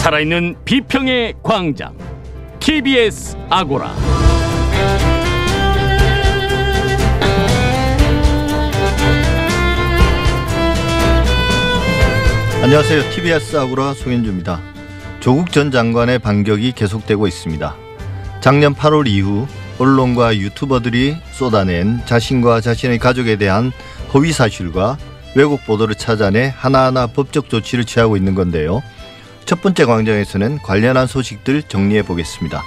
살아있는 비평의 광장 TBS 아고라 안녕하세요. TBS 아고라 송현주입니다. 조국 전 장관의 반격이 계속되고 있습니다. 작년 8월 이후 언론과 유튜버들이 쏟아낸 자신과 자신의 가족에 대한 허위 사실과 왜곡 보도를 찾아내 하나하나 법적 조치를 취하고 있는 건데요. 첫 번째 광장에서는 관련한 소식들 정리해 보겠습니다.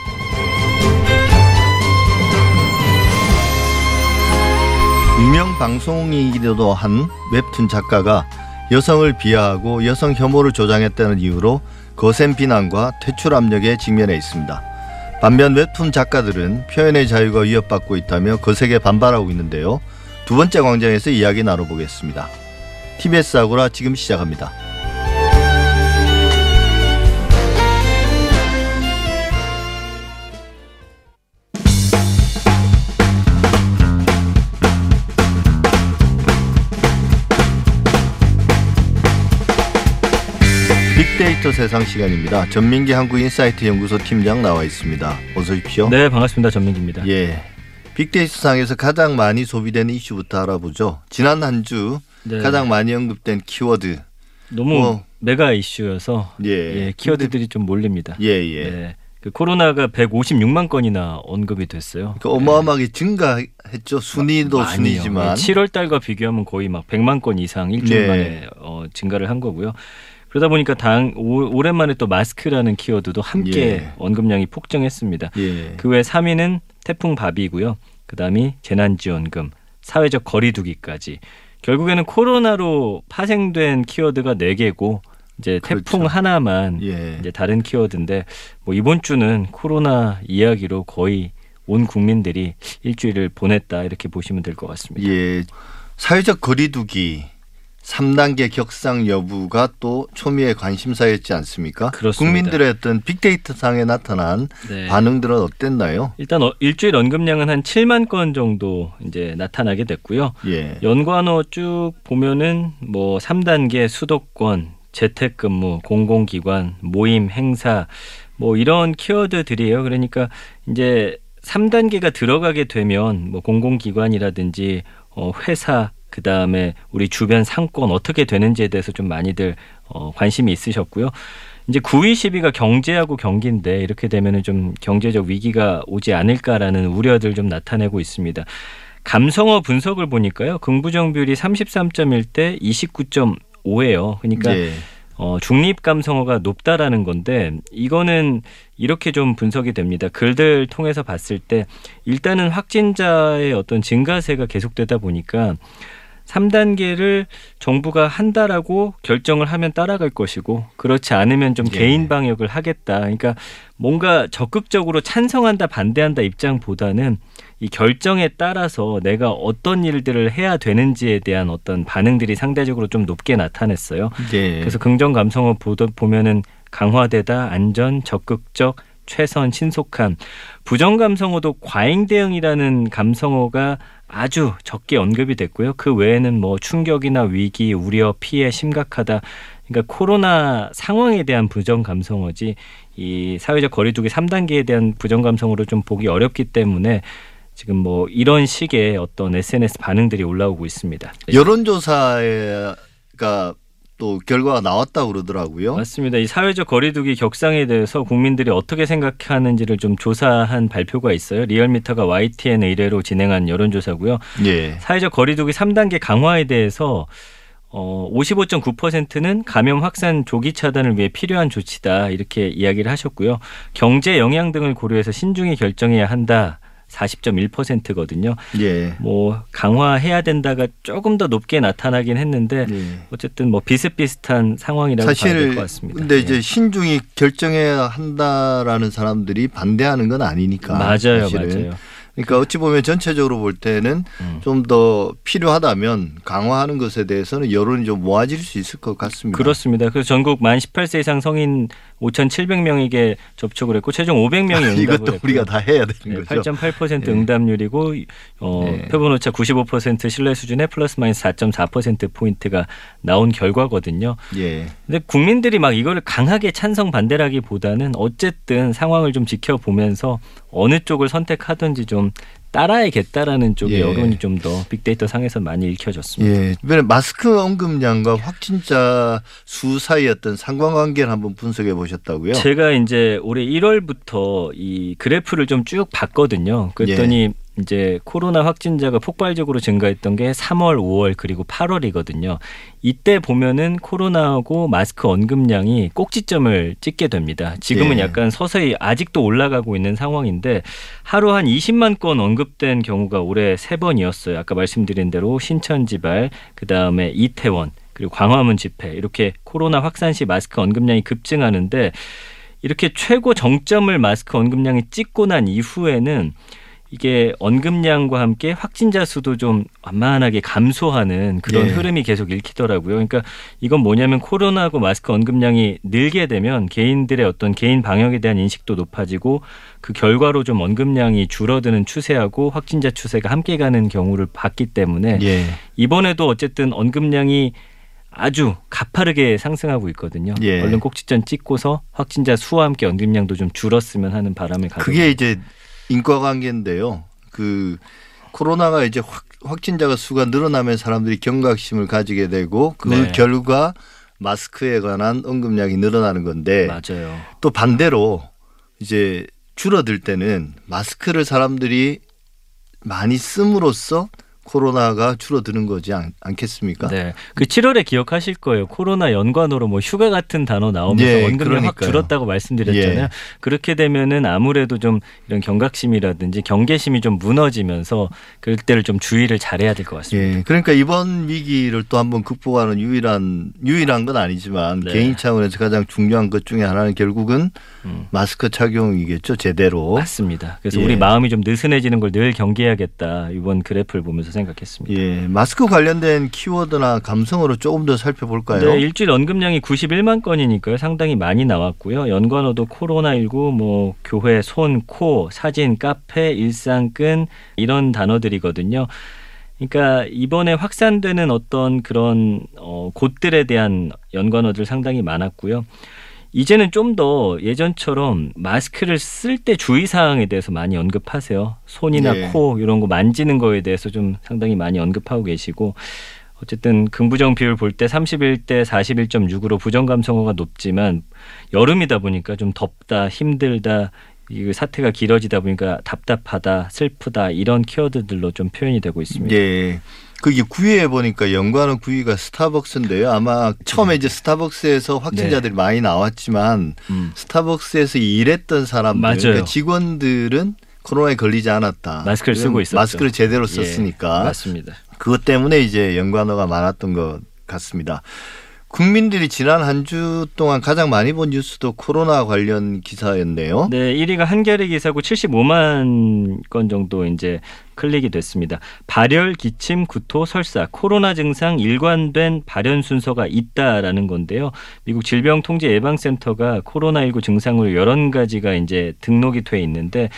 유명 방송인이기도 한 웹툰 작가가 여성을 비하하고 여성 혐오를 조장했다는 이유로 거센 비난과 퇴출 압력에 직면해 있습니다. 반면 웹툰 작가들은 표현의 자유가 위협받고 있다며 거세게 반발하고 있는데요. 두 번째 광장에서 이야기 나눠보겠습니다. TBS 아고라 지금 시작합니다. 빅데이터 세상 시간입니다. 전민기 한국인사이트 연구소 팀장 나와 있습니다. 어서 오십시오. 네, 반갑습니다. 전민기입니다. 예. 빅데이터 상에서 가장 많이 소비되는 이슈부터 알아보죠. 지난 한주 네. 가장 많이 언급된 키워드. 너무 뭐. 메가 이슈여서 예. 예, 키워드들이 좀 몰립니다. 예, 예. 네. 그 코로나가 156만 건이나 언급이 됐어요. 그 어마어마하게 증가했죠. 순위도 많이요. 순위지만. 7월 달과 비교하면 거의 막 100만 건 이상 일주일 네. 만에 어, 증가를 한 거고요. 그러다 보니까 당 오, 오랜만에 또 마스크라는 키워드도 함께 예. 언급량이 폭증했습니다. 예. 그외 3위는 태풍 바비고요. 그다음이 재난지원금, 사회적 거리두기까지. 결국에는 코로나로 파생된 키워드가 4 개고 이제 태풍 그렇죠. 하나만 예. 이제 다른 키워드인데 뭐 이번 주는 코로나 이야기로 거의 온 국민들이 일주일을 보냈다 이렇게 보시면 될 것 같습니다. 예. 사회적 거리두기 3단계 격상 여부가 또 초미의 관심사였지 않습니까? 그렇습니다. 국민들의 어떤 빅데이터 상에 나타난 네. 반응들은 어땠나요? 일단 어, 일주일 언급량은 한 7만 건 정도 이제 나타나게 됐고요. 예. 연관어 쭉 보면은 뭐 3단계 수도권, 재택근무, 공공기관, 모임, 행사 뭐 이런 키워드들이에요. 그러니까 이제 3단계가 들어가게 되면 뭐 공공기관이라든지 어 회사 그 다음에 우리 주변 상권 어떻게 되는지에 대해서 좀 많이들 어 관심이 있으셨고요. 이제 9위 10위가 경제하고 경기인데 이렇게 되면은 좀 경제적 위기가 오지 않을까라는 우려들 좀 나타내고 있습니다. 감성어 분석을 보니까요. 긍부정 비율이 33.1대 29.5예요. 그러니까 예. 어, 중립 감성어가 높다라는 건데 이거는 이렇게 좀 분석이 됩니다. 글들 통해서 봤을 때 일단은 확진자의 어떤 증가세가 계속되다 보니까 3단계를 정부가 한다라고 결정을 하면 따라갈 것이고 그렇지 않으면 좀 예. 개인 방역을 하겠다. 그러니까 뭔가 적극적으로 찬성한다 반대한다 입장보다는 이 결정에 따라서 내가 어떤 일들을 해야 되는지에 대한 어떤 반응들이 상대적으로 좀 높게 나타냈어요. 예. 그래서 긍정 감성어 보도 보면은 강화되다, 안전, 적극적, 최선, 신속함. 부정 감성어도 과잉 대응이라는 감성어가 아주 적게 언급이 됐고요. 그 외에는 뭐 충격이나 위기, 우려, 피해 심각하다. 그러니까 코로나 상황에 대한 부정 감성어지 이 사회적 거리두기 3단계에 대한 부정 감성어로 좀 보기 어렵기 때문에 지금 뭐 이런 식의 어떤 SNS 반응들이 올라오고 있습니다. 네. 여론조사가 또 결과가 나왔다고 그러더라고요. 맞습니다. 이 사회적 거리두기 격상에 대해서 국민들이 어떻게 생각하는지를 좀 조사한 발표가 있어요. 리얼미터가 YTN 의뢰로 진행한 여론조사고요. 예. 사회적 거리두기 3단계 강화에 대해서 어 55.9%는 감염 확산 조기 차단을 위해 필요한 조치다 이렇게 이야기를 하셨고요. 경제 영향 등을 고려해서 신중히 결정해야 한다. 40.1%거든요. 예. 뭐 강화해야 된다가 조금 더 높게 나타나긴 했는데 예. 어쨌든 뭐 비슷비슷한 상황이라고 봐야 될 것 같습니다. 근데 예. 이제 신중히 결정해야 한다라는 사람들이 반대하는 건 아니니까. 맞아요, 사실은. 맞아요. 그러니까 어찌 보면 전체적으로 볼 때는 음. 좀더 필요하다면 강화하는 것에 대해서는 여론이 좀 모아질 수 있을 것 같습니다. 그렇습니다. 그래서 전국 만 18세 이상 성인 5,700명에게 접촉을 했고 최종 500명이 응답을 이것도 했고요. 우리가 다 해야 되는 네, 거죠. 8.8% 예. 응답률이고 어, 예. 표본 오차 95% 신뢰 수준에 플러스 마이너스 4.4% 포인트가 나온 결과거든요. 예. 근데 국민들이 막 이거를 강하게 찬성 반대라기보다는 어쨌든 상황을 좀 지켜보면서 어느 쪽을 선택하든지 좀 따라야겠다라는 쪽의 예. 여론이 좀 더 빅데이터 상에서 많이 읽혀졌습니다. 예. 이번에 마스크 언급량과 확진자 수 사이 어떤 상관관계를 한번 분석해 보셨다고요? 제가 이제 올해 1월부터 이 그래프를 좀 쭉 봤거든요. 그랬더니 예. 이제 코로나 확진자가 폭발적으로 증가했던 게 3월, 5월 그리고 8월이거든요. 이때 보면은 코로나하고 마스크 언급량이 꼭지점을 찍게 됩니다. 지금은 예. 약간 서서히 아직도 올라가고 있는 상황인데 하루 한 20만 건 언급된 경우가 올해 세 번이었어요. 아까 말씀드린 대로 신천지발, 그 다음에 이태원, 그리고 광화문 집회 이렇게 코로나 확산 시 마스크 언급량이 급증하는데 이렇게 최고 정점을 마스크 언급량이 찍고 난 이후에는 이게 언급량과 함께 확진자 수도 좀 완만하게 감소하는 그런 예. 흐름이 계속 읽히더라고요. 그러니까 이건 뭐냐면 코로나하고 마스크 언급량이 늘게 되면 개인들의 어떤 개인 방역에 대한 인식도 높아지고 그 결과로 좀 언급량이 줄어드는 추세하고 확진자 추세가 함께 가는 경우를 봤기 때문에 예. 이번에도 어쨌든 언급량이 아주 가파르게 상승하고 있거든요. 예. 얼른 꼭지점 찍고서 확진자 수와 함께 언급량도 좀 줄었으면 하는 바람을 가지고 그게 이제 인과관계인데요. 그 코로나가 이제 확, 확진자가 수가 늘어나면 사람들이 경각심을 가지게 되고 그 네. 결과 마스크에 관한 언급량이 늘어나는 건데 맞아요. 또 반대로 이제 줄어들 때는 마스크를 사람들이 많이 씀으로써 코로나가 줄어드는 거지 않, 않겠습니까? 네. 그 7월에 기억하실 거예요. 코로나 연관으로 뭐 휴가 같은 단어 나오면서 예, 확 그러니까요. 줄었다고 말씀드렸잖아요. 예. 그렇게 되면은 아무래도 좀 이런 경각심이라든지 경계심이 좀 무너지면서 그럴 때를 좀 주의를 잘해야 될 것 같습니다. 예, 그러니까 이번 위기를 또 한번 극복하는 유일한 유일한 건 아니지만 네. 개인 차원에서 가장 중요한 것 중에 하나는 결국은 음. 마스크 착용이겠죠, 제대로. 맞습니다. 그래서 예. 우리 마음이 좀 느슨해지는 걸 늘 경계해야겠다. 이번 그래프를 보면서 생각했습니다. 예, 마스크 관련된 키워드나 감성으로 조금 더 살펴볼까요? 네, 일주일 언급량이 91만 건이니까요. 상당히 많이 나왔고요. 연관어도 코로나19, 뭐 교회, 손, 코, 사진, 카페, 일상끈 이런 단어들이거든요. 그러니까 이번에 확산되는 어떤 그런 어, 곳들에 대한 연관어들 상당히 많았고요. 이제는 좀 더 예전처럼 마스크를 쓸 때 주의 사항에 대해서 많이 언급하세요. 손이나 네. 코 이런 거 만지는 거에 대해서 좀 상당히 많이 언급하고 계시고 어쨌든 긍부정 비율 볼 때 31대 41.6으로 부정 감성어가 높지만 여름이다 보니까 좀 덥다, 힘들다, 이 사태가 길어지다 보니까 답답하다, 슬프다 이런 키워드들로 좀 표현이 되고 있습니다. 예. 그게 구위에 보니까 연관어 구위가 스타벅스인데요. 아마 처음에 이제 스타벅스에서 확진자들이 많이 나왔지만 음. 스타벅스에서 일했던 사람들, 맞아요. 그러니까 직원들은 코로나에 걸리지 않았다. 마스크를 쓰고 있었죠. 마스크를 제대로 예, 썼으니까 맞습니다. 그것 때문에 이제 연관어가 많았던 것 같습니다. 국민들이 지난 한 주 동안 가장 많이 본 뉴스도 코로나 관련 기사였네요. 네, 1위가 한겨레 기사고 75만 건 정도 이제 클릭이 됐습니다. 발열, 기침, 구토, 설사, 코로나 증상 일관된 발현 순서가 있다라는 건데요. 미국 질병통제예방센터가 코로나19 증상으로 여러 가지가 이제 등록이 돼 있는데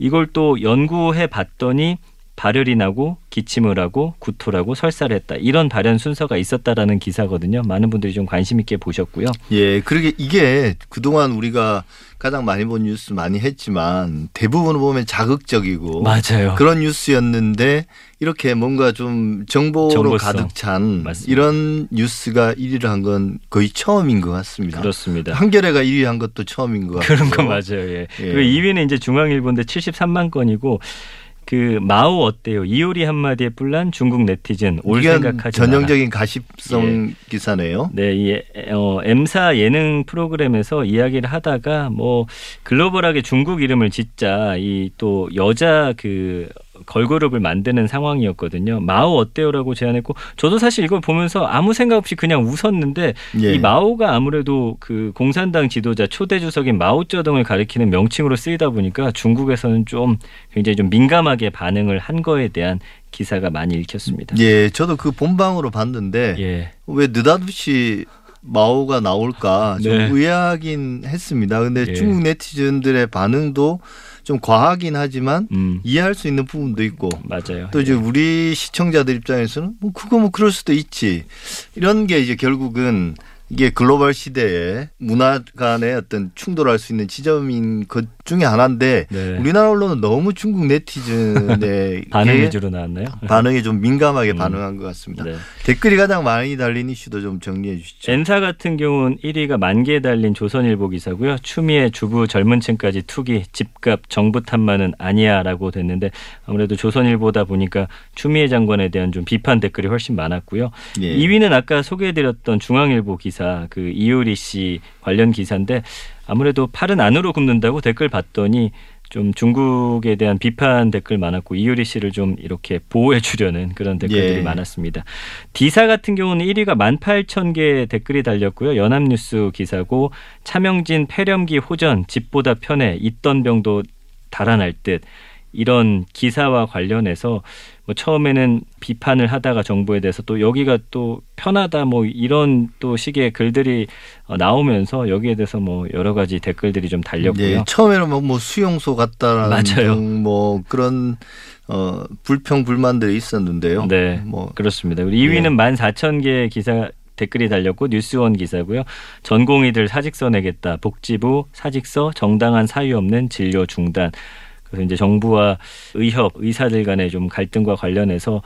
이걸 또 연구해 봤더니 발열이 나고 기침을 하고 구토를 하고 설사를 했다. 이런 발현 순서가 있었다라는 기사거든요. 많은 분들이 좀 관심 있게 보셨고요. 예, 그러게 이게 그동안 우리가 가장 많이 본 뉴스 많이 했지만 대부분을 보면 자극적이고 맞아요. 그런 뉴스였는데 이렇게 뭔가 좀 정보로 정보성. 가득 찬 맞습니다. 이런 뉴스가 1위를 한 건 거의 처음인 것 같습니다. 그렇습니다. 한겨레가 1위 한 것도 처음인 것 같고요. 그런 거 맞아요. 예. 예. 그리고 2위는 이제 중앙일보인데 73만 건이고 그 마오 어때요? 이효리 한마디에 뿔난 중국 네티즌 올 생각하지 전형적인 가십성 기사네요. 네, 이 어, M사 예능 프로그램에서 이야기를 하다가 뭐 글로벌하게 중국 이름을 짓자 이 또 여자 그 걸그룹을 만드는 상황이었거든요. 마오 어때요라고 제안했고 저도 사실 이걸 보면서 아무 생각 없이 그냥 웃었는데 예. 이 마오가 아무래도 그 공산당 지도자 초대 주석인 마오쩌둥을 가리키는 명칭으로 쓰이다 보니까 중국에서는 좀 굉장히 좀 민감하게 반응을 한 거에 대한 기사가 많이 읽혔습니다. 예, 저도 그 본방으로 봤는데 예. 왜 느닷없이 마오가 나올까 좀 네. 의아하긴 했습니다. 근데 예. 중국 네티즌들의 반응도 좀 과하긴 하지만 음, 이해할 수 있는 부분도 있고 맞아요. 또 이제 우리 시청자들 입장에서는 뭐 그거 뭐 그럴 수도 있지. 이런 게 이제 결국은 이게 글로벌 시대에 문화 간의 어떤 충돌할 수 있는 지점인 것 중에 하나인데 네. 우리나라 언론은 너무 중국 네티즌의 반응 게 위주로 나왔나요? 반응에 좀 민감하게 음. 반응한 것 같습니다. 네. 댓글이 가장 많이 달린 이슈도 좀 정리해 주시죠. N사 같은 경우는 1위가 만 개에 달린 조선일보 기사고요. 추미애 주부 젊은층까지 투기 집값 정부 탓만은 아니야라고 됐는데 아무래도 조선일보다 보니까 추미애 장관에 대한 좀 비판 댓글이 훨씬 많았고요. 예. 2위는 아까 소개해드렸던 중앙일보 기사 그 이효리 씨 관련 기사인데 아무래도 팔은 안으로 굽는다고 댓글 봤더니 좀 중국에 대한 비판 댓글 많았고 이효리 씨를 좀 이렇게 보호해 주려는 그런 댓글들이 예. 많았습니다. 디사 같은 경우는 1위가 18,000개 댓글이 달렸고요. 연합뉴스 기사고 차명진 폐렴기 호전 집보다 편해 있던 병도 달아날 듯 이런 기사와 관련해서 뭐 처음에는 비판을 하다가 정부에 대해서 또 여기가 또 편하다 뭐 이런 또 식의 글들이 어, 나오면서 여기에 대해서 뭐 여러 가지 댓글들이 좀 달렸고요. 예, 처음에는 뭐, 뭐 수용소 같다라는 맞아요. 등뭐 그런 어 불평 불만들이 있었는데요. 네. 뭐 그렇습니다. 그리고 2위는 예. 14,000개 기사 댓글이 달렸고 뉴스원 기사고요. 전공의들 사직서 내겠다. 복지부 사직서 정당한 사유 없는 진료 중단. 그래서 이제 정부와 의협 의사들 간의 좀 갈등과 관련해서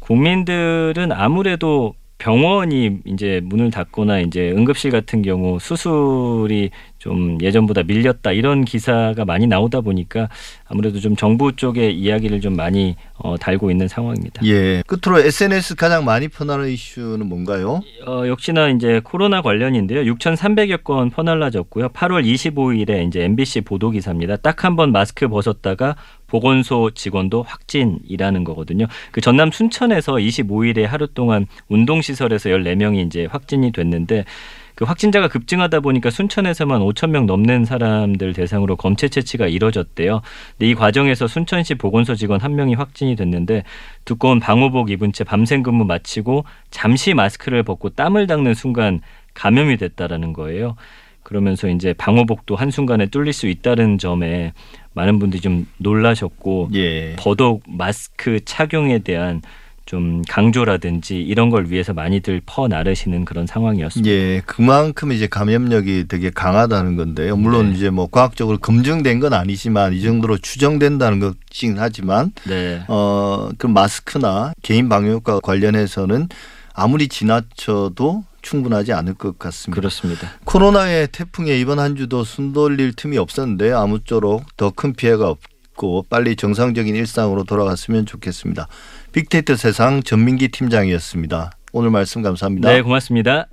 국민들은 아무래도 병원이 이제 문을 닫거나 이제 응급실 같은 경우 수술이 좀 예전보다 밀렸다 이런 기사가 많이 나오다 보니까 아무래도 좀 정부 쪽의 이야기를 좀 많이 어, 달고 있는 상황입니다. 예. 끝으로 SNS 가장 많이 퍼나는 이슈는 뭔가요? 어, 역시나 이제 코로나 관련인데요. 6,300여 건 퍼날라졌고요. 8월 25일에 이제 MBC 보도 기사입니다. 딱 한 번 마스크 벗었다가 보건소 직원도 확진이라는 거거든요. 그 전남 순천에서 25일에 하루 동안 운동시설에서 14명이 이제 확진이 됐는데 그 확진자가 급증하다 보니까 순천에서만 5천 명 넘는 사람들 대상으로 검체 채취가 이뤄졌대요. 근데 이 과정에서 순천시 보건소 직원 한 명이 확진이 됐는데 두꺼운 방호복 입은 채 밤샘 근무 마치고 잠시 마스크를 벗고 땀을 닦는 순간 감염이 됐다라는 거예요. 그러면서 이제 방호복도 한순간에 뚫릴 수 있다는 점에 많은 분들이 좀 놀라셨고 예. 더더욱 마스크 착용에 대한 좀 강조라든지 이런 걸 위해서 많이들 퍼 나르시는 그런 상황이었습니다. 예, 그만큼 이제 감염력이 되게 강하다는 건데요. 물론 네. 이제 뭐 과학적으로 검증된 건 아니지만 이 정도로 추정된다는 것이긴 하지만 네. 어, 그 마스크나 개인 방역과 관련해서는 아무리 지나쳐도 충분하지 않을 것 같습니다. 그렇습니다. 코로나의 태풍에 이번 한 주도 숨 돌릴 틈이 없었는데 아무쪼록 더 큰 피해가 없 고 빨리 정상적인 일상으로 돌아갔으면 좋겠습니다. 빅데이터 세상 전민기 팀장이었습니다. 오늘 말씀 감사합니다. 네, 고맙습니다.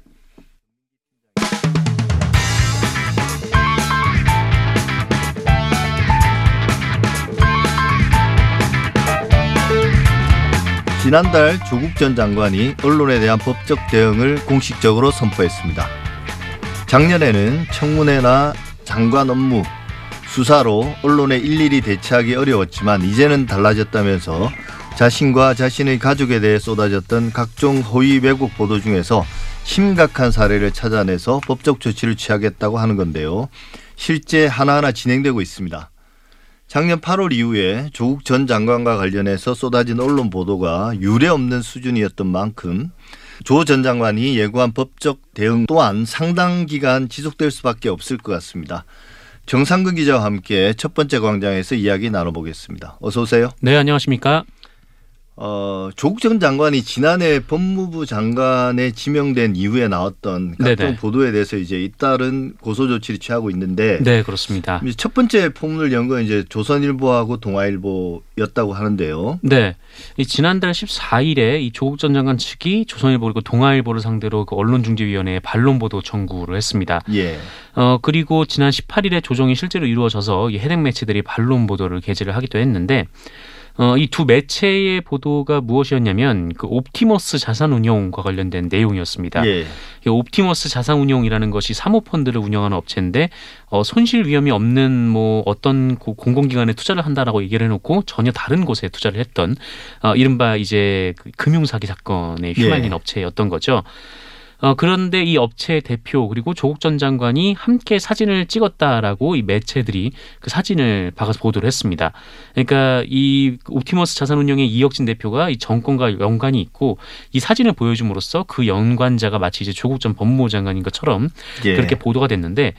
지난달 조국 전 장관이 언론에 대한 법적 대응을 공식적으로 선포했습니다. 작년에는 청문회나 장관 업무, 수사로 언론에 일일이 대처하기 어려웠지만 이제는 달라졌다면서 자신과 자신의 가족에 대해 쏟아졌던 각종 허위 왜곡 보도 중에서 심각한 사례를 찾아내서 법적 조치를 취하겠다고 하는 건데요. 실제 하나하나 진행되고 있습니다. 작년 8월 이후에 조국 전 장관과 관련해서 쏟아진 언론 보도가 유례 없는 수준이었던 만큼 조 전 장관이 예고한 법적 대응 또한 상당 기간 지속될 수밖에 없을 것 같습니다. 정상근 기자와 함께 첫 번째 광장에서 이야기 나눠보겠습니다. 어서 오세요. 네, 안녕하십니까? 어, 조국 전 장관이 지난해 법무부 장관에 지명된 이후에 나왔던 각종 네네. 보도에 대해서 이제 잇따른 고소 조치를 취하고 있는데 네, 그렇습니다. 첫 번째 포문을 연건 이제 조선일보하고 동아일보였다고 하는데요. 네. 이 지난달 14일에 이 조국 전 장관 측이 조선일보 그리고 동아일보를 상대로 그 언론중재위원회에 반론 보도 청구를 했습니다. 예. 어 그리고 지난 18일에 조정이 실제로 이루어져서 이 해당 매체들이 반론 보도를 게재를 하기도 했는데 어, 이 두 매체의 보도가 무엇이었냐면 그 옵티머스 자산운용과 관련된 내용이었습니다. 예. 이 옵티머스 자산운용이라는 것이 사모펀드를 운영하는 업체인데 어, 손실 위험이 없는 뭐 어떤 고- 공공기관에 투자를 한다라고 얘기를 해놓고 전혀 다른 곳에 투자를 했던 어, 이른바 이제 그 금융사기 사건에 휘말린 예. 업체였던 거죠. 어, 그런데 이 업체 대표 그리고 조국 전 장관이 함께 사진을 찍었다라고 이 매체들이 그 사진을 박아서 보도를 했습니다. 그러니까 이 옵티머스 자산운용의 이혁진 대표가 이 정권과 연관이 있고 이 사진을 보여줌으로써 그 연관자가 마치 이제 조국 전 법무부 장관인 것처럼 예. 그렇게 보도가 됐는데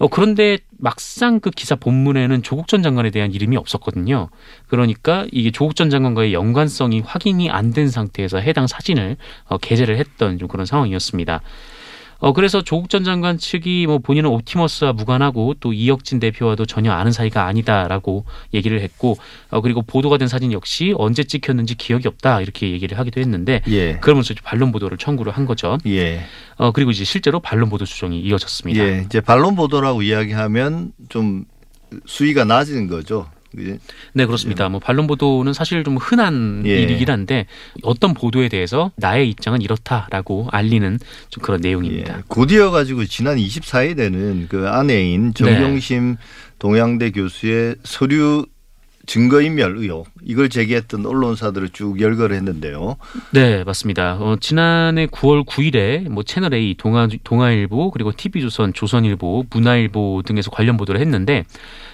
어, 그런데 막상 그 기사 본문에는 조국 전 장관에 대한 이름이 없었거든요. 그러니까 이게 조국 전 장관과의 연관성이 확인이 안 된 상태에서 해당 사진을 어, 게재를 했던 좀 그런 상황이었습니다. 어, 그래서 조국 전 장관 측이 뭐 본인은 옵티머스와 무관하고 또 이혁진 대표와도 전혀 아는 사이가 아니다라고 얘기를 했고 어, 그리고 보도가 된 사진 역시 언제 찍혔는지 기억이 없다 이렇게 얘기를 하기도 했는데 예. 그러면서 반론 보도를 청구를 한 거죠. 예. 어, 그리고 이제 실제로 반론 보도 수정이 이어졌습니다. 예. 이제 반론 보도라고 이야기하면 좀 수위가 낮은 거죠. 그지? 네, 그렇습니다. 뭐 반론 보도는 사실 좀 흔한 예. 일이긴 한데 어떤 보도에 대해서 나의 입장은 이렇다라고 알리는 좀 그런 내용입니다. 예. 곧이어 가지고 지난 24일에는 그 아내인 정경심 동양대 교수의 서류 증거인멸 의혹 이걸 제기했던 언론사들을 쭉 열거를 했는데요. 네, 맞습니다. 어, 지난해 9월 9일에 뭐 채널 A, 동아 동아일보 그리고 TV조선, 조선일보, 문화일보 등에서 관련 보도를 했는데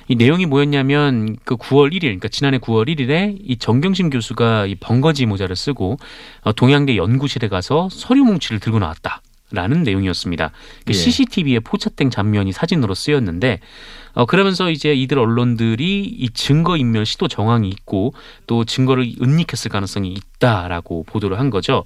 이 내용이 뭐였냐면 그 9월 1일, 그러니까 지난해 9월 1일에 이 정경심 교수가 이 번거지 모자를 쓰고 어, 동양대 연구실에 가서 서류 뭉치를 들고 나왔다. 라는 내용이었습니다. 그 예. CCTV에 포착된 장면이 사진으로 쓰였는데, 어, 그러면서 이제 이들 언론들이 이 증거 인멸 시도 정황이 있고 또 증거를 은닉했을 가능성이 있다라고 보도를 한 거죠.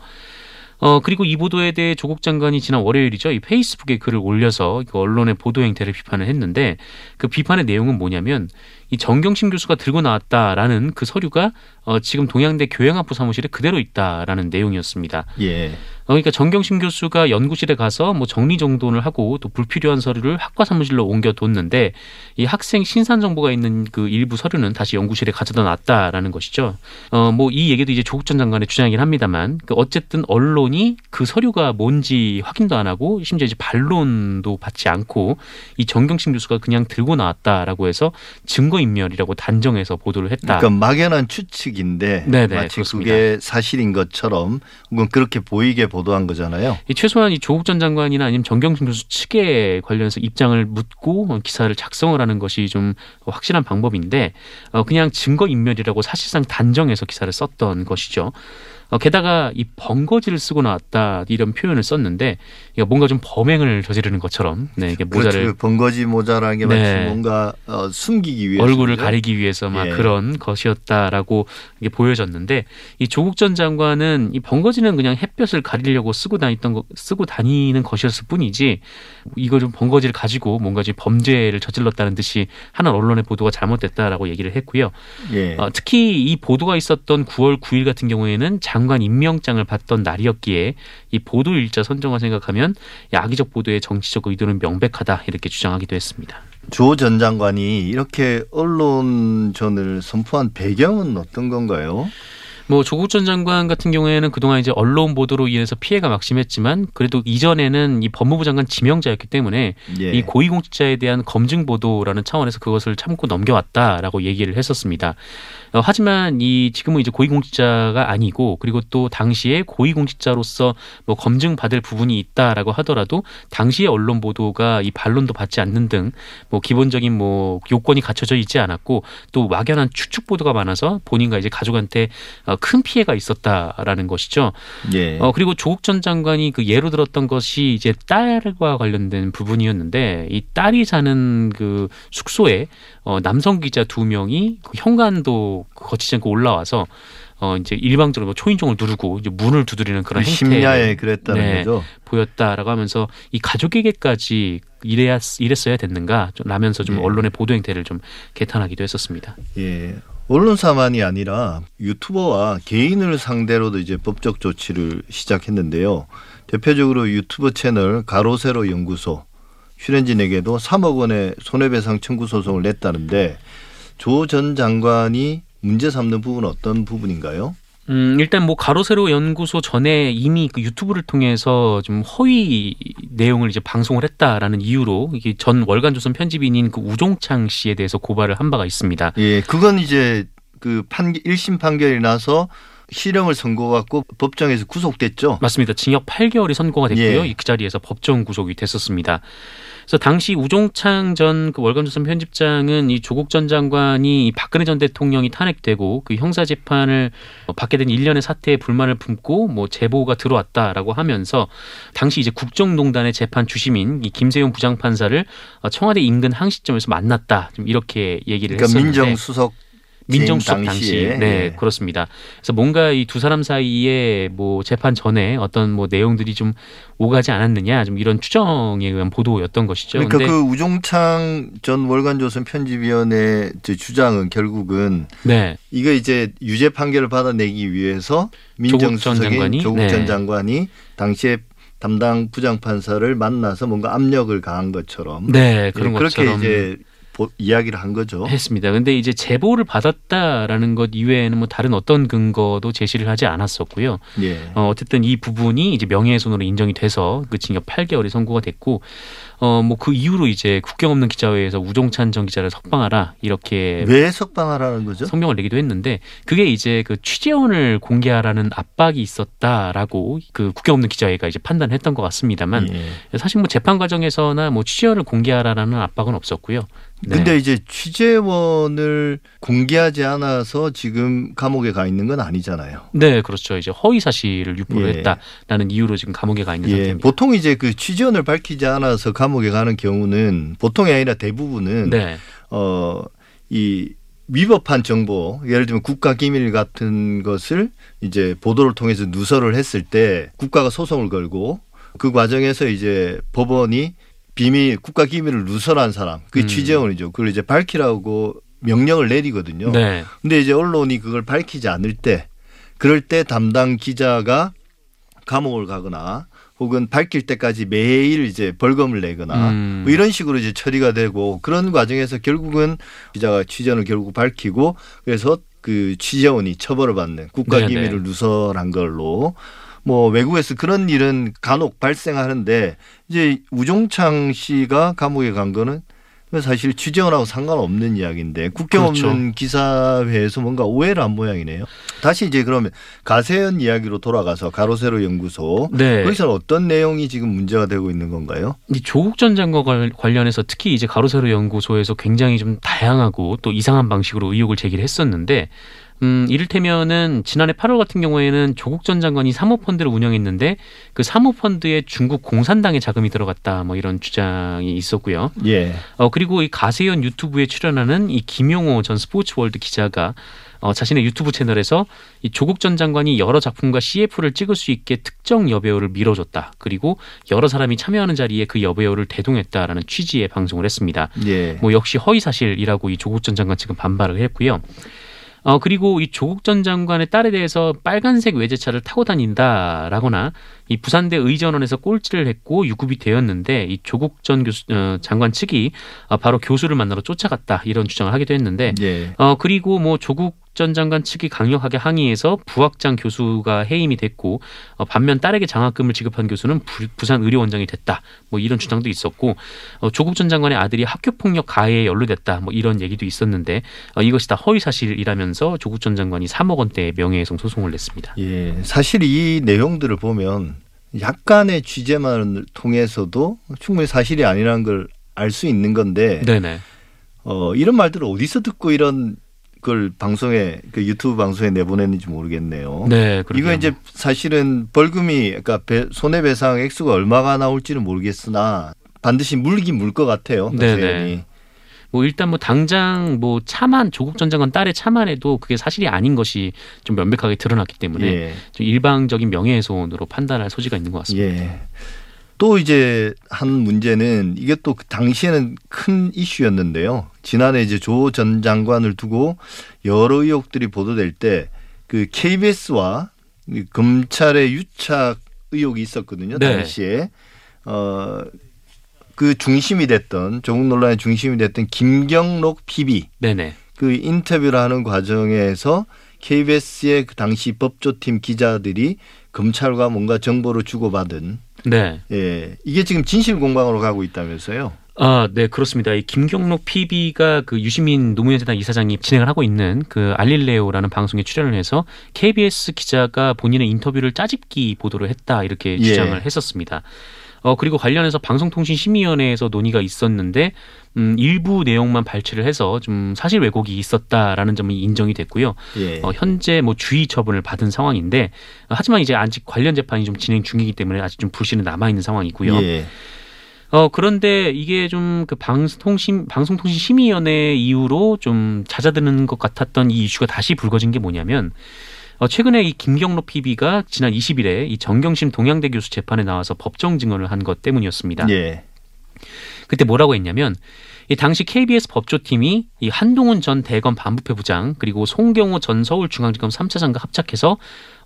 어, 그리고 이 보도에 대해 조국 장관이 지난 월요일이죠. 이 페이스북에 글을 올려서 그 언론의 보도 행태를 비판을 했는데 그 비판의 내용은 뭐냐면 이 정경심 교수가 들고 나왔다라는 그 서류가 어, 지금 동양대 교양학부 사무실에 그대로 있다라는 내용이었습니다. 예. 어, 그러니까 정경심 교수가 연구실에 가서 뭐 정리정돈을 하고 또 불필요한 서류를 학과 사무실로 옮겨뒀는데 이 학생 신산 정보가 있는 그 일부 서류는 다시 연구실에 가져다 놨다라는 것이죠. 어, 뭐 이 얘기도 이제 조국 전 장관의 주장이긴 합니다만 그 어쨌든 언론이 그 서류가 뭔지 확인도 안 하고 심지어 이제 반론도 받지 않고 이 정경심 교수가 그냥 들고 나왔다라고 해서 증거 인멸이라고 단정해서 보도를 했다. 그러니까 막연한 추측인데 네네, 마치 그렇습니다. 그게 사실인 것처럼 혹은 그렇게 보이게 보도한 거잖아요. 이 최소한 이 조국 전 장관이나 아니면 정경심 교수 측에 관련해서 입장을 묻고 어, 기사를 작성을 하는 것이 좀 확실한 방법인데 어, 그냥 증거 인멸이라고 사실상 단정해서 기사를 썼던 것이죠. 어, 게다가 이 번거지를 쓰고 나왔다 이런 표현을 썼는데 뭔가 좀 범행을 저지르는 것처럼 네, 이게 모자를 그렇죠. 그 번거지 모자라는 게 마치 네. 뭔가 어, 숨기기 위해서 얼굴을 가리기 위해서 막 예. 그런 것이었다라고 이게 보여졌는데 이 조국 전 장관은 이 번거지는 그냥 햇볕을 가리려고 쓰고 다니던 거 쓰고 다니는 것이었을 뿐이지 이거 좀 번거지를 가지고 뭔가 좀 범죄를 저질렀다는 듯이 하는 언론의 보도가 잘못됐다라고 얘기를 했고요. 예. 어, 특히 이 보도가 있었던 9월 9일 같은 경우에는 장관 임명장을 받던 날이었기에 이 보도 일자 선정을 생각하면 이 악의적 보도의 정치적 의도는 명백하다 이렇게 주장하기도 했습니다. 조 전 장관이 이렇게 언론전을 선포한 배경은 어떤 건가요? 뭐 조국 전 장관 같은 경우에는 그동안 이제 언론 보도로 인해서 피해가 막심했지만 그래도 이전에는 이 법무부 장관 지명자였기 때문에 예. 이 고위공직자에 대한 검증 보도라는 차원에서 그것을 참고 넘겨왔다라고 얘기를 했었습니다. 어, 하지만 이 지금은 이제 고위공직자가 아니고 그리고 또 당시에 고위공직자로서 뭐 검증 받을 부분이 있다라고 하더라도 당시의 언론 보도가 이 반론도 받지 않는 등 뭐 기본적인 뭐 요건이 갖춰져 있지 않았고 또 막연한 추측 보도가 많아서 본인과 이제 가족한테 어, 큰 피해가 있었다라는 것이죠. 예. 어 그리고 조국 전 장관이 그 예로 들었던 것이 이제 딸과 관련된 부분이었는데 이 딸이 사는 그 숙소에 어 남성 기자 두 명이 그 현관도 거치지 않고 올라와서 어 이제 일방적으로 뭐 초인종을 누르고 이제 문을 두드리는 그런 심야에 그랬다는 네. 거죠. 보였다라고 하면서 이 가족에게까지 이래야 이랬어야 됐는가 좀 라면서 좀 예. 언론의 보도 행태를 좀 개탄하기도 했었습니다. 예. 언론사만이 아니라 유튜버와 개인을 상대로도 이제 법적 조치를 시작했는데요. 대표적으로 유튜브 채널 가로세로 연구소 슈렌진에게도 3억 원의 손해배상 청구 소송을 냈다는데 조 전 장관이 문제 삼는 부분은 어떤 부분인가요? 음, 일단 뭐 가로세로 연구소 전에 이미 그 유튜브를 통해서 좀 허위 내용을 이제 방송을 했다라는 이유로 이게 전 월간조선 편집인인 그 우종창 씨에 대해서 고발을 한 바가 있습니다. 예, 그건 이제 그 판, 1심 판결이 나서 실형을 선고받고 법정에서 구속됐죠. 맞습니다. 징역 8개월이 선고가 됐고요. 예. 그 자리에서 법정 구속이 됐었습니다. 그래서 당시 우종창 전 그 월간조선 편집장은 이 조국 전 장관이 이 박근혜 전 대통령이 탄핵되고 그 형사 재판을 어, 받게 된 일련의 사태에 불만을 품고 뭐 제보가 들어왔다라고 하면서 당시 이제 국정농단의 재판 주심인 이 김세용 부장판사를 어, 청와대 인근 항시점에서 만났다. 좀 이렇게 얘기를 그러니까 했었는데 민정수석 민정수석 당시 네 예. 그렇습니다. 그래서 뭔가 이 두 사람 사이에 뭐 재판 전에 어떤 뭐 내용들이 좀 오가지 않았느냐 좀 이런 추정에 의한 보도였던 것이죠. 그러니까 그 우종창 전 월간조선 편집위원회 저 주장은 결국은 네 이거 이제 유죄 판결을 받아내기 위해서 조국 전 민정수석인? 조국 네. 전 장관이 당시에 담당 부장판사를 만나서 뭔가 압력을 가한 것처럼 네, 그런 예, 그렇게 것처럼 이제 보- 이야기를 한 거죠. 했습니다. 근데 이제 제보를 받았다라는 것 이외에는 뭐 다른 어떤 근거도 제시를 하지 않았었고요. 예. 어, 어쨌든 이 부분이 이제 명예훼손으로 인정이 돼서 그 징역 8개월이 선고가 됐고, 어, 뭐 그 이후로 이제 국경 없는 기자회에서 우종찬 전 기자를 석방하라 이렇게 왜 석방하라는 거죠? 성명을 내기도 했는데 그게 이제 그 취재원을 공개하라는 압박이 있었다라고 그 국경 없는 기자회가 이제 판단했던 것 같습니다만 예. 사실 뭐 재판 과정에서나 뭐 취재원을 공개하라는 압박은 없었고요. 네. 근데 이제 취재원을 공개하지 않아서 지금 감옥에 가 있는 건 아니잖아요. 네, 그렇죠. 이제 허위 사실을 유포를 예. 했다라는 이유로 지금 감옥에 가 있는 예, 상태입니다. 보통 이제 그 취재원을 밝히지 않아서 감옥에 가는 경우는 보통이 아니라 대부분은 네, 어, 이 위법한 정보, 예를 들면 국가 기밀 같은 것을 이제 보도를 통해서 누설을 했을 때 국가가 소송을 걸고 그 과정에서 이제 법원이 비밀 국가 기밀을 누설한 사람, 그게 음. 취재원이죠. 그걸 이제 밝히라고 명령을 내리거든요. 네, 근데 이제 언론이 그걸 밝히지 않을 때 그럴 때 담당 기자가 감옥을 가거나 혹은 밝힐 때까지 매일 이제 벌금을 내거나 음. 뭐 이런 식으로 이제 처리가 되고 그런 과정에서 결국은 기자가 취재원을 결국 밝히고 그래서 그 취재원이 처벌을 받는 국가 네네. 기밀을 누설한 걸로 뭐 외국에서 그런 일은 간혹 발생하는데 이제 우종창 씨가 감옥에 간 거는 사실 취재원하고 상관없는 이야기인데 국경 그렇죠. 없는 기사회에서 뭔가 오해를 한 모양이네요. 다시 이제 그러면 가세현 이야기로 돌아가서 가로세로 연구소 네. 거기서는 어떤 내용이 지금 문제가 되고 있는 건가요? 이 조국 전 장관 관- 관련해서 특히 이제 가로세로 연구소에서 굉장히 좀 다양하고 또 이상한 방식으로 의혹을 제기를 했었는데 음, 이를테면은 지난해 8월 같은 경우에는 조국 전 장관이 사모펀드를 운영했는데 그 사모펀드에 중국 공산당의 자금이 들어갔다 뭐 이런 주장이 있었고요. 예. 어, 그리고 이 가세현 유튜브에 출연하는 이 김용호 전 스포츠월드 기자가 어, 자신의 유튜브 채널에서 이 조국 전 장관이 여러 작품과 CF를 찍을 수 있게 특정 여배우를 밀어줬다. 그리고 여러 사람이 참여하는 자리에 그 여배우를 대동했다라는 취지의 방송을 했습니다. 예. 뭐 역시 허위 사실이라고 이 조국 전 장관 측은 반발을 했고요. 어 그리고 이 조국 전 장관의 딸에 대해서 빨간색 외제차를 타고 다닌다라거나 이 부산대 의전원에서 꼴찌를 했고 유급이 되었는데 이 조국 전 교수 어, 장관 측이 어, 바로 교수를 만나러 쫓아갔다 이런 주장을 하기도 했는데 예. 어 그리고 뭐 조국 전 장관 측이 강력하게 항의해서 부학장 교수가 해임이 됐고 어, 반면 딸에게 장학금을 지급한 교수는 부, 부산 의료원장이 됐다 뭐 이런 주장도 있었고 어, 조국 전 장관의 아들이 학교 폭력 가해에 연루됐다 뭐 이런 얘기도 있었는데 어, 이것이 다 허위 사실이라면서 조국 전 장관이 3억 원대의 명예훼손 소송을 냈습니다. 예. 사실 이 내용들을 보면 약간의 취재만을 통해서도 충분히 사실이 아니라는 걸 알 수 있는 건데 네네. 어, 이런 말들을 어디서 듣고 이런 걸 방송에 그 유튜브 방송에 내보냈는지 모르겠네요. 네. 이거 이제 사실은 벌금이 그러니까 배- 손해배상 액수가 얼마가 나올지는 모르겠으나 반드시 물긴 물 것 같아요. 네네. 가세현이. 뭐 일단 뭐 당장 뭐 차만 조국 전 장관 딸의 차만 해도 그게 사실이 아닌 것이 좀 명백하게 드러났기 때문에 예. 좀 일방적인 명예훼손으로 판단할 소지가 있는 것 같습니다. 예. 또 이제 한 문제는 이게 또 그 당시에는 큰 이슈였는데요. 지난해 이제 조 전 장관을 두고 여러 의혹들이 보도될 때 그 KBS와 검찰의 유착 의혹이 있었거든요. 네. 당시에 어. 그 중심이 됐던 조국 논란의 중심이 됐던 김경록 PB 네네. 그 인터뷰를 하는 과정에서 KBS의 그 당시 법조팀 기자들이 검찰과 뭔가 정보를 주고받은 네. 예 이게 지금 진실 공방으로 가고 있다면서요. 아, 네, 그렇습니다. 이 김경록 PB가 그 유시민 노무현 재단 이사장이 진행을 하고 있는 그 알릴레오라는 방송에 출연을 해서 KBS 기자가 본인의 인터뷰를 짜집기 보도를 했다 이렇게 예. 주장을 했었습니다. 어 그리고 관련해서 방송통신심의위원회에서 논의가 있었는데 음 일부 내용만 발췌를 해서 좀 사실 왜곡이 있었다라는 점이 인정이 됐고요. 예. 어, 현재 뭐 주의 처분을 받은 상황인데 어, 하지만 이제 아직 관련 재판이 좀 진행 중이기 때문에 아직 좀 불씨는 남아 있는 상황이고요. 예. 어 그런데 이게 좀 그 방송통신 방송통신 심의위원회 이후로 좀 잦아드는 것 같았던 이 이슈가 다시 불거진 게 뭐냐면 어 최근에 이 김경록 PB가 지난 20일에 이 정경심 동양대 교수 재판에 나와서 법정 증언을 한 것 때문이었습니다. 예. 그때 뭐라고 했냐면 이 당시 KBS 법조팀이 이 한동훈 전 대검 반부패 부장 그리고 송경호 전 서울중앙지검 3차장과 합작해서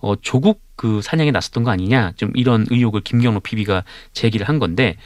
어 조국 그 사냥에 나섰던 거 아니냐 좀 이런 의혹을 김경록 PB가 제기를 한 건데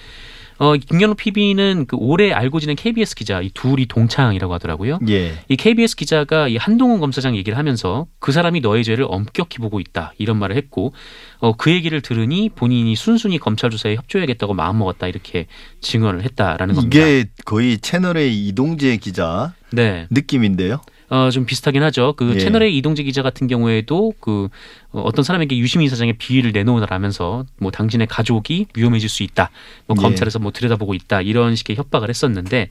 어 김경록 PB는 그 올해 알고 지낸 KBS 기자 이 둘이 동창이라고 하더라고요. 예. 이 KBS 기자가 이 한동훈 검사장 얘기를 하면서 그 사람이 너의 죄를 엄격히 보고 있다 이런 말을 했고 어, 그 얘기를 들으니 본인이 순순히 검찰 조사에 협조해야겠다고 마음먹었다 이렇게 증언을 했다라는 겁니다. 이게 거의 채널의 이동재 기자 네, 느낌인데요. 어, 좀 비슷하긴 하죠. 그 예. 채널의 이동재 기자 같은 경우에도 그 어, 어떤 사람에게 유시민 사장의 비위를 내놓으라면서 뭐 당신의 가족이 위험해질 수 있다. 뭐 예. 검찰에서 뭐 들여다보고 있다. 이런 식의 협박을 했었는데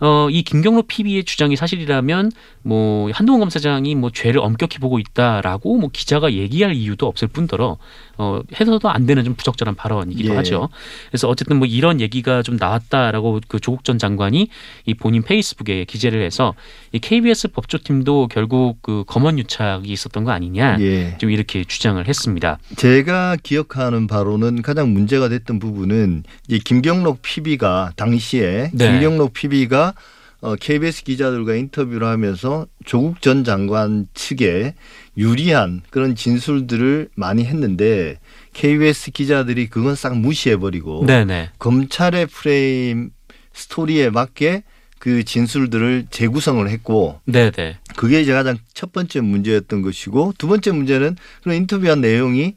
어, 이 김경록 PB의 주장이 사실이라면 뭐 한동훈 검사장이 뭐 죄를 엄격히 보고 있다라고 뭐 기자가 얘기할 이유도 없을 뿐더러 어, 해서도 안 되는 좀 부적절한 발언이기도 예. 하죠. 그래서 어쨌든 뭐 이런 얘기가 좀 나왔다라고 그 조국 전 장관이 이 본인 페이스북에 기재를 해서 이 KBS 법조팀도 결국 그 검언 유착이 있었던 거 아니냐 예. 좀 이렇게 주장을 했습니다. 제가 기억하는 바로는 가장 문제가 됐던 부분은 이 김경록 PB가 당시에 네. 김경록 PB가 어, KBS 기자들과 인터뷰를 하면서 조국 전 장관 측에 유리한 그런 진술들을 많이 했는데 KBS 기자들이 그건 싹 무시해버리고 네네. 검찰의 프레임 스토리에 맞게 그 진술들을 재구성을 했고 네네. 그게 이제 가장 첫 번째 문제였던 것이고 두 번째 문제는 그런 인터뷰한 내용이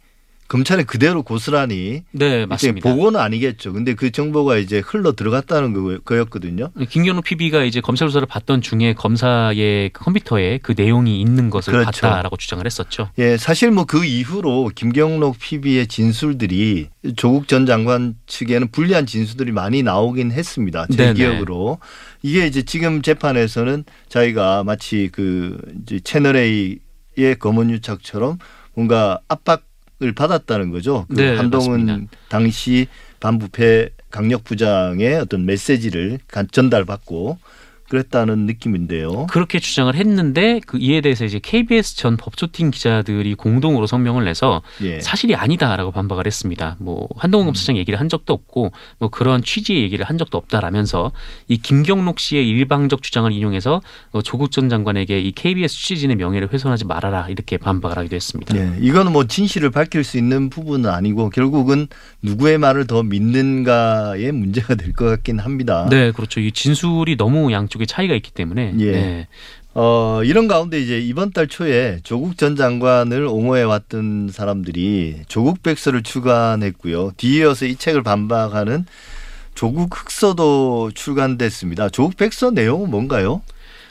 검찰에 그대로 고스란히 네 맞습니다. 보고는 아니겠죠. 근데 그 정보가 이제 흘러 들어갔다는 거- 거였거든요. 김경록 PB가 이제 검찰 조사를 받던 중에 검사의 그 컴퓨터에 그 내용이 있는 것을 그렇죠. 봤다라고 주장을 했었죠. 예, 사실 뭐 그 이후로 김경록 PB의 진술들이 조국 전 장관 측에는 불리한 진술들이 많이 나오긴 했습니다. 제 네네. 기억으로. 이게 이제 지금 재판에서는 자기가 마치 그 채널 A의 검언 유착처럼 뭔가 압박을 받았다는 거죠. 그 네, 한동훈 맞습니다. 당시 반부패 강력 부장의 어떤 메시지를 간- 전달받고 그랬다는 느낌인데요. 그렇게 주장을 했는데 그 이에 대해서 이제 KBS 전 법조팀 기자들이 공동으로 성명을 내서 예. 사실이 아니다라고 반박을 했습니다. 뭐 한동훈 검사장 얘기를 한 적도 없고 뭐 그런 취지의 얘기를 한 적도 없다라면서 이 김경록 씨의 일방적 주장을 인용해서 어, 조국 전 장관에게 이 KBS 취재진의 명예를 훼손하지 말아라 이렇게 반박을 하기도 했습니다. 예, 이거는 뭐 진실을 밝힐 수 있는 부분은 아니고 결국은 누구의 말을 더 믿는가의 문제가 될 것 같긴 합니다. 네, 그렇죠. 이 진술이 너무 양쪽에 차이가 있기 때문에 예. 네. 어, 이런 가운데 이제 이번 달 초에 조국 전 장관을 옹호해 왔던 사람들이 조국 백서를 출간했고요. 뒤이어서 이 책을 반박하는 조국 흑서도 출간됐습니다. 조국 백서 내용은 뭔가요?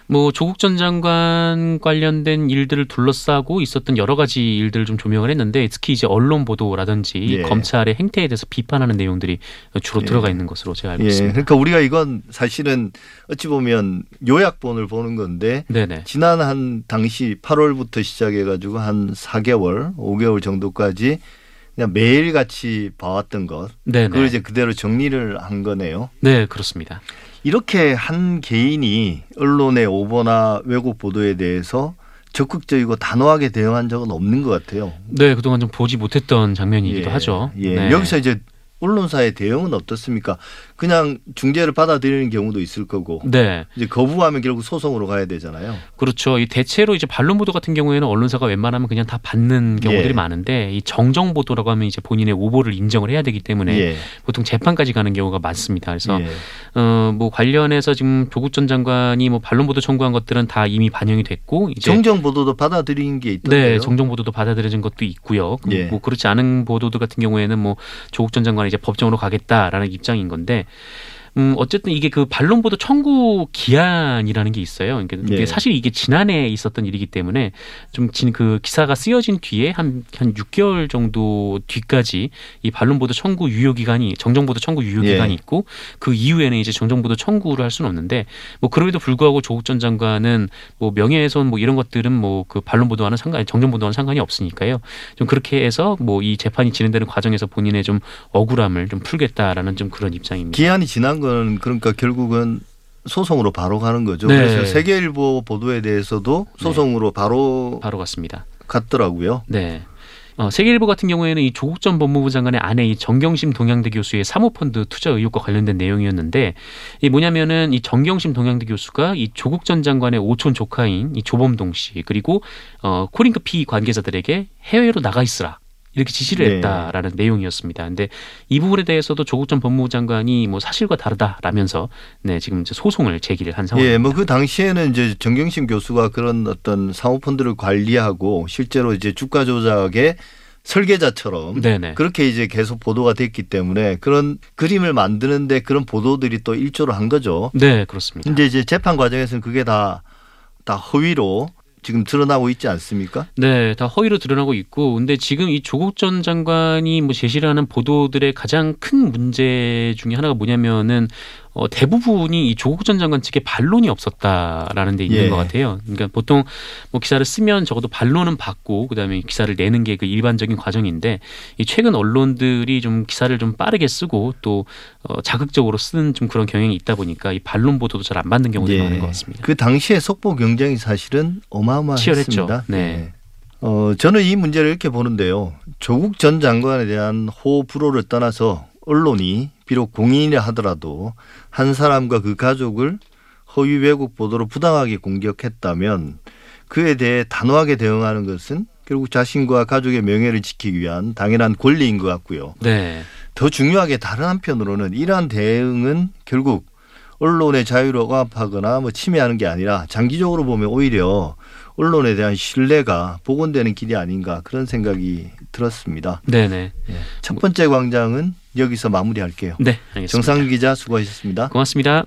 뭐 조국 전 장관 관련된 일들을 둘러싸고 있었던 여러 가지 일들을 좀 조명을 했는데 특히 이제 언론 보도라든지 예. 검찰의 행태에 대해서 비판하는 내용들이 주로 예. 들어가 있는 것으로 제가 알고 예, 있습니다. 그러니까 우리가 이건 사실은 어찌 보면 요약본을 보는 건데 네네. 지난 한 당시 8월부터 시작해 가지고 한 4개월, 5개월 정도까지 그냥 매일 같이 봐왔던 것. 네네. 그걸 이제 그대로 정리를 한 거네요. 네, 그렇습니다. 이렇게 한 개인이 언론의 오보나 왜곡 보도에 대해서 적극적이고 단호하게 대응한 적은 없는 것 같아요. 네, 그동안 좀 보지 못했던 장면이기도 예, 하죠. 예. 네. 여기서 이제 언론사의 대응은 어떻습니까? 그냥 중재를 받아들이는 경우도 있을 거고 네, 이제 거부하면 결국 소송으로 가야 되잖아요. 그렇죠. 이 대체로 이제 반론 보도 같은 경우에는 언론사가 웬만하면 그냥 다 받는 경우들이 예. 많은데 이 정정 보도라고 하면 이제 본인의 오보를 인정을 해야 되기 때문에 예. 보통 재판까지 가는 경우가 많습니다. 그래서 예. 어, 뭐 관련해서 지금 조국 전 장관이 뭐 반론 보도 청구한 것들은 다 이미 반영이 됐고 이제 정정 보도도 받아들인 게 있던데요. 네, 정정 보도도 받아들여진 것도 있고요. 그 예. 뭐 그렇지 않은 보도들 같은 경우에는 뭐 조국 전 장관이 이제 법정으로 가겠다라는 입장인 건데 때문에 음, 어쨌든 이게 그 반론보도 청구 기한이라는 게 있어요. 그러니까 이게 네. 사실 이게 지난해 있었던 일이기 때문에 좀그 기사가 쓰여진 뒤에 한, 한 6개월 정도 뒤까지 이 반론보도 청구 유효 기간이 정정보도 청구 유효 예. 기간이 있고 그 이후에는 이제 정정보도 청구를 할 수는 없는데 뭐 그럼에도 불구하고 조국 전 장관은 뭐 명예훼손 뭐 이런 것들은 뭐 그 반론보도와는 상관 정정보도와는 상관이 없으니까요. 좀 그렇게 해서 뭐 이 재판이 진행되는 과정에서 본인의 좀 억울함을 좀 풀겠다라는 좀 그런 입장입니다. 기한이 지난 건 그러니까 결국은 소송으로 바로 가는 거죠. 네. 그래서 세계일보 보도에 대해서도 소송으로 바로 바로 갔습니다. 갔더라고요. 네. 어, 세계일보 같은 경우에는 이 조국 전 법무부 장관의 아내 이 정경심 동양대 교수의 사모펀드 투자 의혹과 관련된 내용이었는데 이 뭐냐면은 이 정경심 동양대 교수가 이 조국 전 장관의 오촌 조카인 이 조범동 씨 그리고 어 코링크 피 관계자들에게 해외로 나가 있으라 이렇게 지시를 네. 했다라는 내용이었습니다. 근데 이 부분에 대해서도 조국 전 법무부 장관이 뭐 사실과 다르다라면서 네 지금 이제 소송을 제기를 한 상황입니다. 예, 뭐 그 당시에는 이제 정경심 교수가 그런 어떤 사모펀드를 관리하고 실제로 이제 주가 조작의 설계자처럼 네네. 그렇게 이제 계속 보도가 됐기 때문에 그런 그림을 만드는데 그런 보도들이 또 일조를 한 거죠. 네 그렇습니다. 근데 이제 재판 과정에서는 그게 다, 다 허위로 지금 드러나고 있지 않습니까? 네, 다 허위로 드러나고 있고, 근데 지금 이 조국 전 장관이 뭐 제시를 하는 보도들의 가장 큰 문제 중에 하나가 뭐냐면은 어, 대부분이 이 조국 전 장관 측에 반론이 없었다라는 데 있는 예. 것 같아요. 그러니까 보통 뭐 기사를 쓰면 적어도 반론은 받고 그다음에 기사를 내는 게 그 일반적인 과정인데 이 최근 언론들이 좀 기사를 좀 빠르게 쓰고 또 어, 자극적으로 쓰는 좀 그런 경향이 있다 보니까 이 반론 보도도 잘 안 받는 경우도 많은 것 같습니다. 그 당시에 속보 경쟁이 사실은 어마어마했습니다. 네. 예. 어, 저는 이 문제를 이렇게 보는데요. 조국 전 장관에 대한 호불호를 떠나서 언론이 비록 공인이라 하더라도 한 사람과 그 가족을 허위 왜곡 보도로 부당하게 공격했다면 그에 대해 단호하게 대응하는 것은 결국 자신과 가족의 명예를 지키기 위한 당연한 권리인 것 같고요. 네. 더 중요하게 다른 한편으로는 이러한 대응은 결국 언론의 자유를 억압하거나 뭐 침해하는 게 아니라 장기적으로 보면 오히려 언론에 대한 신뢰가 복원되는 길이 아닌가 그런 생각이 들었습니다. 네네. 첫 번째 광장은 여기서 마무리할게요. 네, 알겠습니다. 정상 기자 수고하셨습니다. 고맙습니다.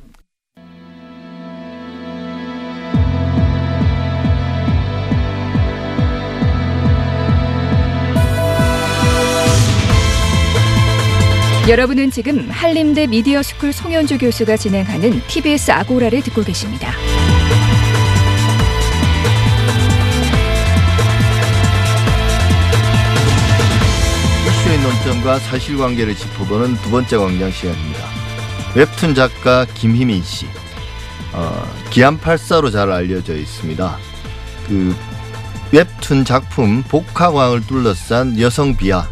여러분은 지금 한림대 미디어스쿨 송현주 교수가 진행하는 TBS 아고라를 듣고 계십니다. 이슈의 논점과 사실관계를 짚어보는 두 번째 광장 시간입니다. 웹툰 작가 김희민 씨, 어, 기안84로 잘 알려져 있습니다. 그 웹툰 작품 복화광을 둘러싼 여성 비하,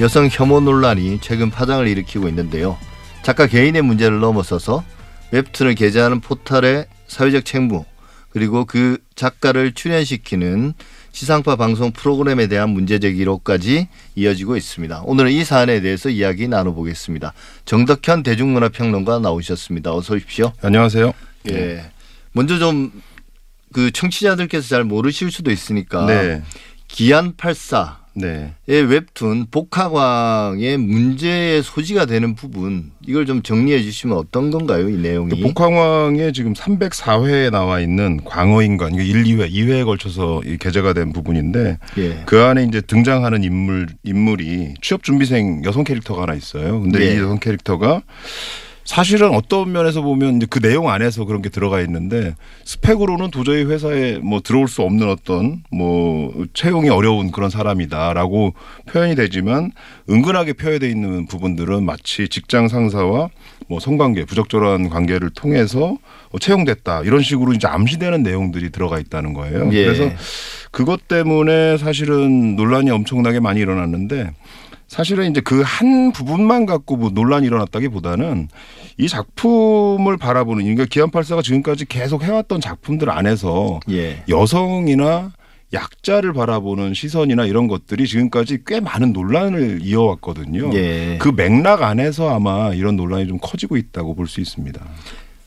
여성 혐오 논란이 최근 파장을 일으키고 있는데요. 작가 개인의 문제를 넘어서서 웹툰을 게재하는 포털의 사회적 책무 그리고 그 작가를 출연시키는 지상파 방송 프로그램에 대한 문제 제기로까지 이어지고 있습니다. 오늘은 이 사안에 대해서 이야기 나눠보겠습니다. 정덕현 대중문화평론가 나오셨습니다. 어서 오십시오. 안녕하세요. 예. 먼저 좀 그 청취자들께서 잘 모르실 수도 있으니까 네. 기안 84의 네. 웹툰 복화광의 문제의 소지가 되는 부분 이걸 좀 정리해 주시면 어떤 건가요, 이 내용이? 그 복황왕에 지금 304회에 나와 있는 광어인간 이게 1, 2회, 2회에 걸쳐서 이 게재가 된 부분인데 예. 그 안에 이제 등장하는 인물 인물이 취업 준비생 여성 캐릭터가 하나 있어요. 근데 예. 이 여성 캐릭터가 사실은 어떤 면에서 보면 이제 그 내용 안에서 그런 게 들어가 있는데 스펙으로는 도저히 회사에 뭐 들어올 수 없는 어떤 뭐 채용이 어려운 그런 사람이다라고 표현이 되지만 은근하게 표현되어 있는 부분들은 마치 직장 상사와 뭐 성관계 부적절한 관계를 통해서 어, 채용됐다 이런 식으로 이제 암시되는 내용들이 들어가 있다는 거예요. 예. 그래서 그것 때문에 사실은 논란이 엄청나게 많이 일어났는데 사실은 이제 그 한 부분만 갖고 뭐 논란이 일어났다기보다는 이 작품을 바라보는 그러니까 기안팔사가 지금까지 계속 해왔던 작품들 안에서 예. 여성이나 약자를 바라보는 시선이나 이런 것들이 지금까지 꽤 많은 논란을 이어왔거든요. 예. 그 맥락 안에서 아마 이런 논란이 좀 커지고 있다고 볼 수 있습니다.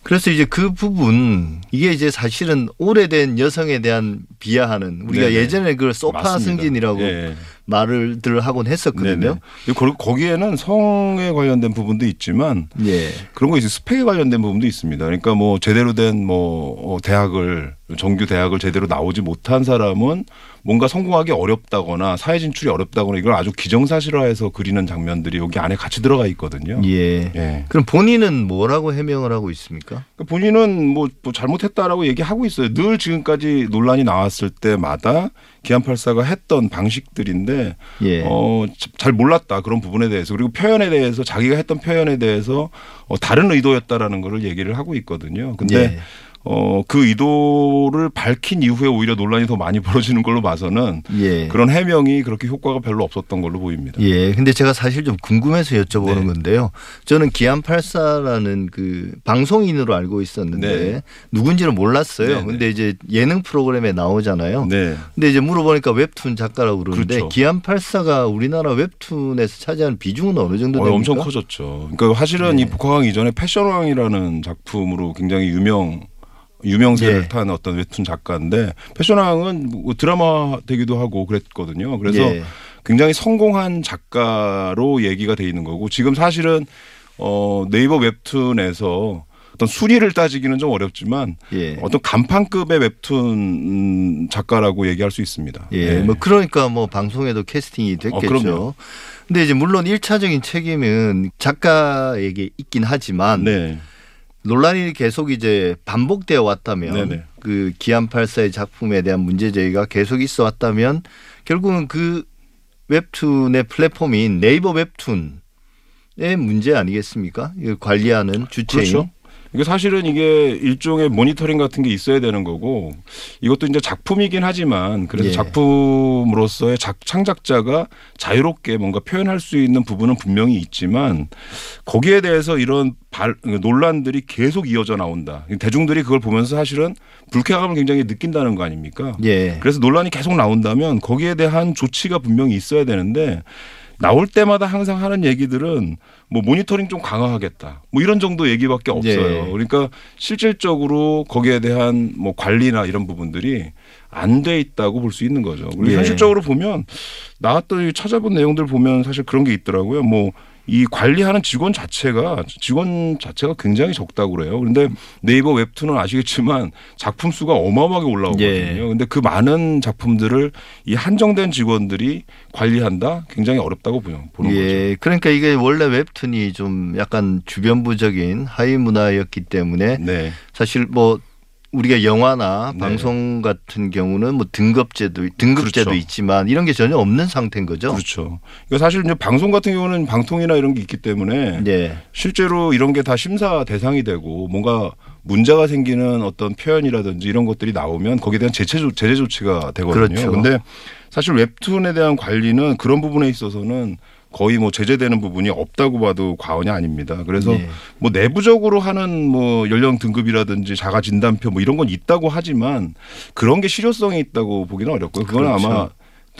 그래서 이제 그 부분 이게 이제 사실은 오래된 여성에 대한 비하하는 우리가 네네. 예전에 그걸 소파 맞습니다. 승진이라고 예. 말을들 하곤 했었거든요. 네네. 그리고 거기에는 성에 관련된 부분도 있지만 예. 그런 거 있어요. 스펙에 관련된 부분도 있습니다. 그러니까 뭐 제대로 된 뭐 대학을 정규 대학을 제대로 나오지 못한 사람은 뭔가 성공하기 어렵다거나 사회 진출이 어렵다거나 이걸 아주 기정사실화해서 그리는 장면들이 여기 안에 같이 들어가 있거든요. 예. 예. 그럼 본인은 뭐라고 해명을 하고 있습니까? 그러니까 본인은 뭐, 뭐 잘못했다라고 얘기하고 있어요. 늘 지금까지 논란이 나왔을 때마다 기안84가 했던 방식들인데 예. 어, 자- 잘 몰랐다 그런 부분에 대해서 그리고 표현에 대해서 자기가 했던 표현에 대해서 어, 다른 의도였다라는 거를 얘기를 하고 있거든요. 근데 예. 어, 그 의도를 밝힌 이후에 오히려 논란이 더 많이 벌어지는 걸로 봐서는 예. 그런 해명이 그렇게 효과가 별로 없었던 걸로 보입니다. 예. 근데 제가 사실 좀 궁금해서 여쭤보는 네. 건데요. 저는 기안84라는 그 방송인으로 알고 있었는데 네. 누군지는 몰랐어요. 네, 네. 근데 이제 예능 프로그램에 나오잖아요. 네. 근데 이제 물어보니까 웹툰 작가라고 그러는데 그렇죠. 기안84가 우리나라 웹툰에서 차지하는 비중은 어느 정도 어, 됩니까? 엄청 커졌죠. 그러니까 사실은 네. 이 복화강 이전에 패션왕이라는 작품으로 굉장히 유명 유명세를 예. 탄 어떤 웹툰 작가인데 패션왕은 뭐 드라마 되기도 하고 그랬거든요. 그래서 예. 굉장히 성공한 작가로 얘기가 돼 있는 거고 지금 사실은 어 네이버 웹툰에서 어떤 수리를 따지기는 좀 어렵지만 예. 어떤 간판급의 웹툰 음, 작가라고 얘기할 수 있습니다. 예, 뭐 그러니까 뭐 방송에도 캐스팅이 됐겠죠. 어. 근데 이제 물론 일차적인 책임은 작가에게 있긴 하지만 네. 논란이 계속 이제 반복되어 왔다면 네네. 그 기안84의 작품에 대한 문제 제기가 계속 있어 왔다면 결국은 그 웹툰의 플랫폼인 네이버 웹툰의 문제 아니겠습니까? 이걸 관리하는 주체인 그렇죠. 이게 사실은 이게 일종의 모니터링 같은 게 있어야 되는 거고 이것도 이제 작품이긴 하지만 그래서 예. 작품으로서의 작, 창작자가 자유롭게 뭔가 표현할 수 있는 부분은 분명히 있지만 거기에 대해서 이런 발, 논란들이 계속 이어져 나온다. 대중들이 그걸 보면서 사실은 불쾌감을 굉장히 느낀다는 거 아닙니까? 예. 그래서 논란이 계속 나온다면 거기에 대한 조치가 분명히 있어야 되는데 나올 때마다 항상 하는 얘기들은 뭐 모니터링 좀 강화하겠다. 뭐 이런 정도 얘기밖에 없어요. 예. 그러니까 실질적으로 거기에 대한 뭐 관리나 이런 부분들이 안 돼 있다고 볼 수 있는 거죠. 그리고 예. 현실적으로 보면 나왔던 이 찾아본 내용들 보면 사실 그런 게 있더라고요. 뭐 이 관리하는 직원 자체가 직원 자체가 굉장히 적다고 그래요. 그런데 네이버 웹툰은 아시겠지만 작품 수가 어마어마하게 올라오거든요. 예. 근데 그 많은 작품들을 이 한정된 직원들이 관리한다 굉장히 어렵다고 보는 보는 거죠. 예, 그러니까 이게 원래 웹툰이 좀 약간 주변부적인 하위 문화였기 때문에 네. 사실 뭐 우리가 영화나 네. 방송 같은 경우는 뭐 등급제도 등급제도 그렇죠. 있지만 이런 게 전혀 없는 상태인 거죠. 그렇죠. 그러니까 사실 이제 방송 같은 경우는 방통이나 이런 게 있기 때문에 예. 실제로 이런 게 다 심사 대상이 되고 뭔가 문제가 생기는 어떤 표현이라든지 이런 것들이 나오면 거기에 대한 제재, 조, 제재 조치가 되거든요. 그렇죠. 근데 사실 웹툰에 대한 관리는 그런 부분에 있어서는 거의 뭐 제재되는 부분이 없다고 봐도 과언이 아닙니다. 그래서 네. 뭐 내부적으로 하는 뭐 연령 등급이라든지 자가 진단표 뭐 이런 건 있다고 하지만 그런 게 실효성이 있다고 보기는 어렵고요. 그건 그렇죠. 아마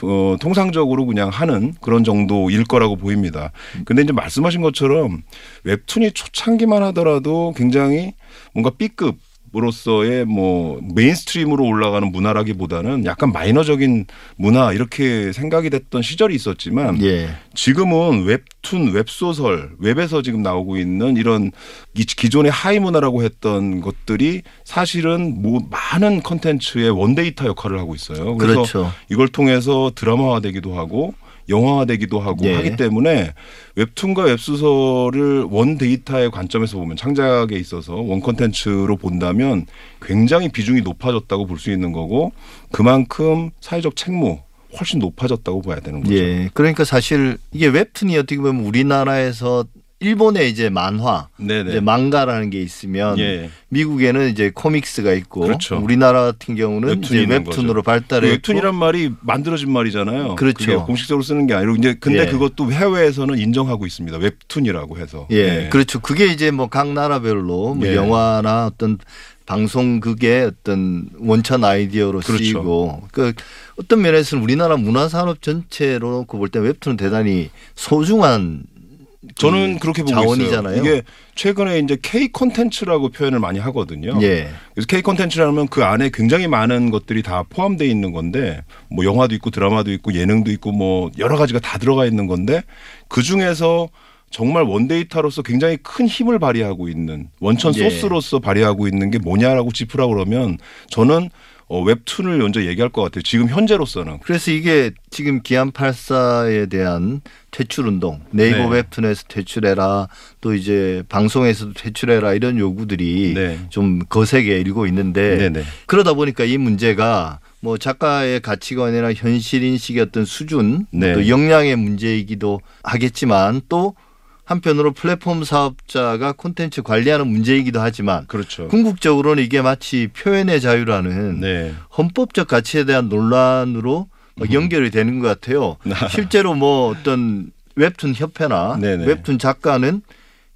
어, 통상적으로 그냥 하는 그런 정도일 거라고 보입니다. 근데 이제 말씀하신 것처럼 웹툰이 초창기만 하더라도 굉장히 뭔가 B급 으로서의 뭐 mainstream으로 올라가는 문화라기보다는 약간 마이너적인 문화 이렇게 생각이 됐던 시절이 있었지만 예. 지금은 웹툰, 웹소설, 웹에서 지금 나오고 있는 이런 이 기존의 high 문화라고 했던 것들이 사실은 뭐 많은 컨텐츠의 원데이터 역할을 하고 있어요. 그래서 그렇죠. 이걸 통해서 드라마화되기도 하고 영화화되기도 하고 예. 하기 때문에 웹툰과 웹소설을 원 데이터의 관점에서 보면 창작에 있어서 원 컨텐츠로 본다면 굉장히 비중이 높아졌다고 볼 수 있는 거고 그만큼 사회적 책무 훨씬 높아졌다고 봐야 되는 거죠. 예. 그러니까 사실 이게 웹툰이 어떻게 보면 우리나라에서 일본의 이제 만화, 네네. 이제 망가라는 게 있으면 예. 미국에는 이제 코믹스가 있고 그렇죠. 우리나라 같은 경우는 웹툰이 이제 웹툰으로. 발달해 웹툰이란 말이 만들어진 말이잖아요. 그렇죠. 공식적으로 쓰는 게 아니고 이제 근데 예. 그것도 해외에서는 인정하고 있습니다. 웹툰이라고 해서. 예, 그렇죠. 그게 이제 뭐 각 나라별로 뭐 예. 영화나 어떤 방송국의 어떤 원천 아이디어로 그렇죠. 쓰이고 그 어떤 면에서는 우리나라 문화산업 전체로 놓고 볼 때 웹툰은 대단히 소중한 저는 그렇게 보고 자원이잖아요. 있어요. 이게 최근에 이제 K 콘텐츠라고 표현을 많이 하거든요. 예. 그래서 K 콘텐츠라면 그 안에 굉장히 많은 것들이 다 포함되어 있는 건데 뭐 영화도 있고 드라마도 있고 예능도 있고 뭐 여러 가지가 다 들어가 있는 건데 그 중에서 정말 원데이터로서 굉장히 큰 힘을 발휘하고 있는 원천 예. 소스로서 발휘하고 있는 게 뭐냐라고 짚으라 그러면 저는 어, 웹툰을 먼저 얘기할 것 같아요. 지금 현재로서는 그래서 이게 지금 기안 84에 대한 퇴출 운동, 네이버 네. 웹툰에서 퇴출해라, 또 이제 방송에서도 퇴출해라 이런 요구들이 네. 좀 거세게 일고 있는데 네네. 그러다 보니까 이 문제가 뭐 작가의 가치관이나 현실 인식의 어떤 수준, 네. 또 역량의 문제이기도 하겠지만 또 한편으로 플랫폼 사업자가 콘텐츠 관리하는 문제이기도 하지만 그렇죠. 궁극적으로는 이게 마치 표현의 자유라는 네. 헌법적 가치에 대한 논란으로 음. 연결이 되는 것 같아요. 실제로 뭐 어떤 웹툰 협회나 네네. 웹툰 작가는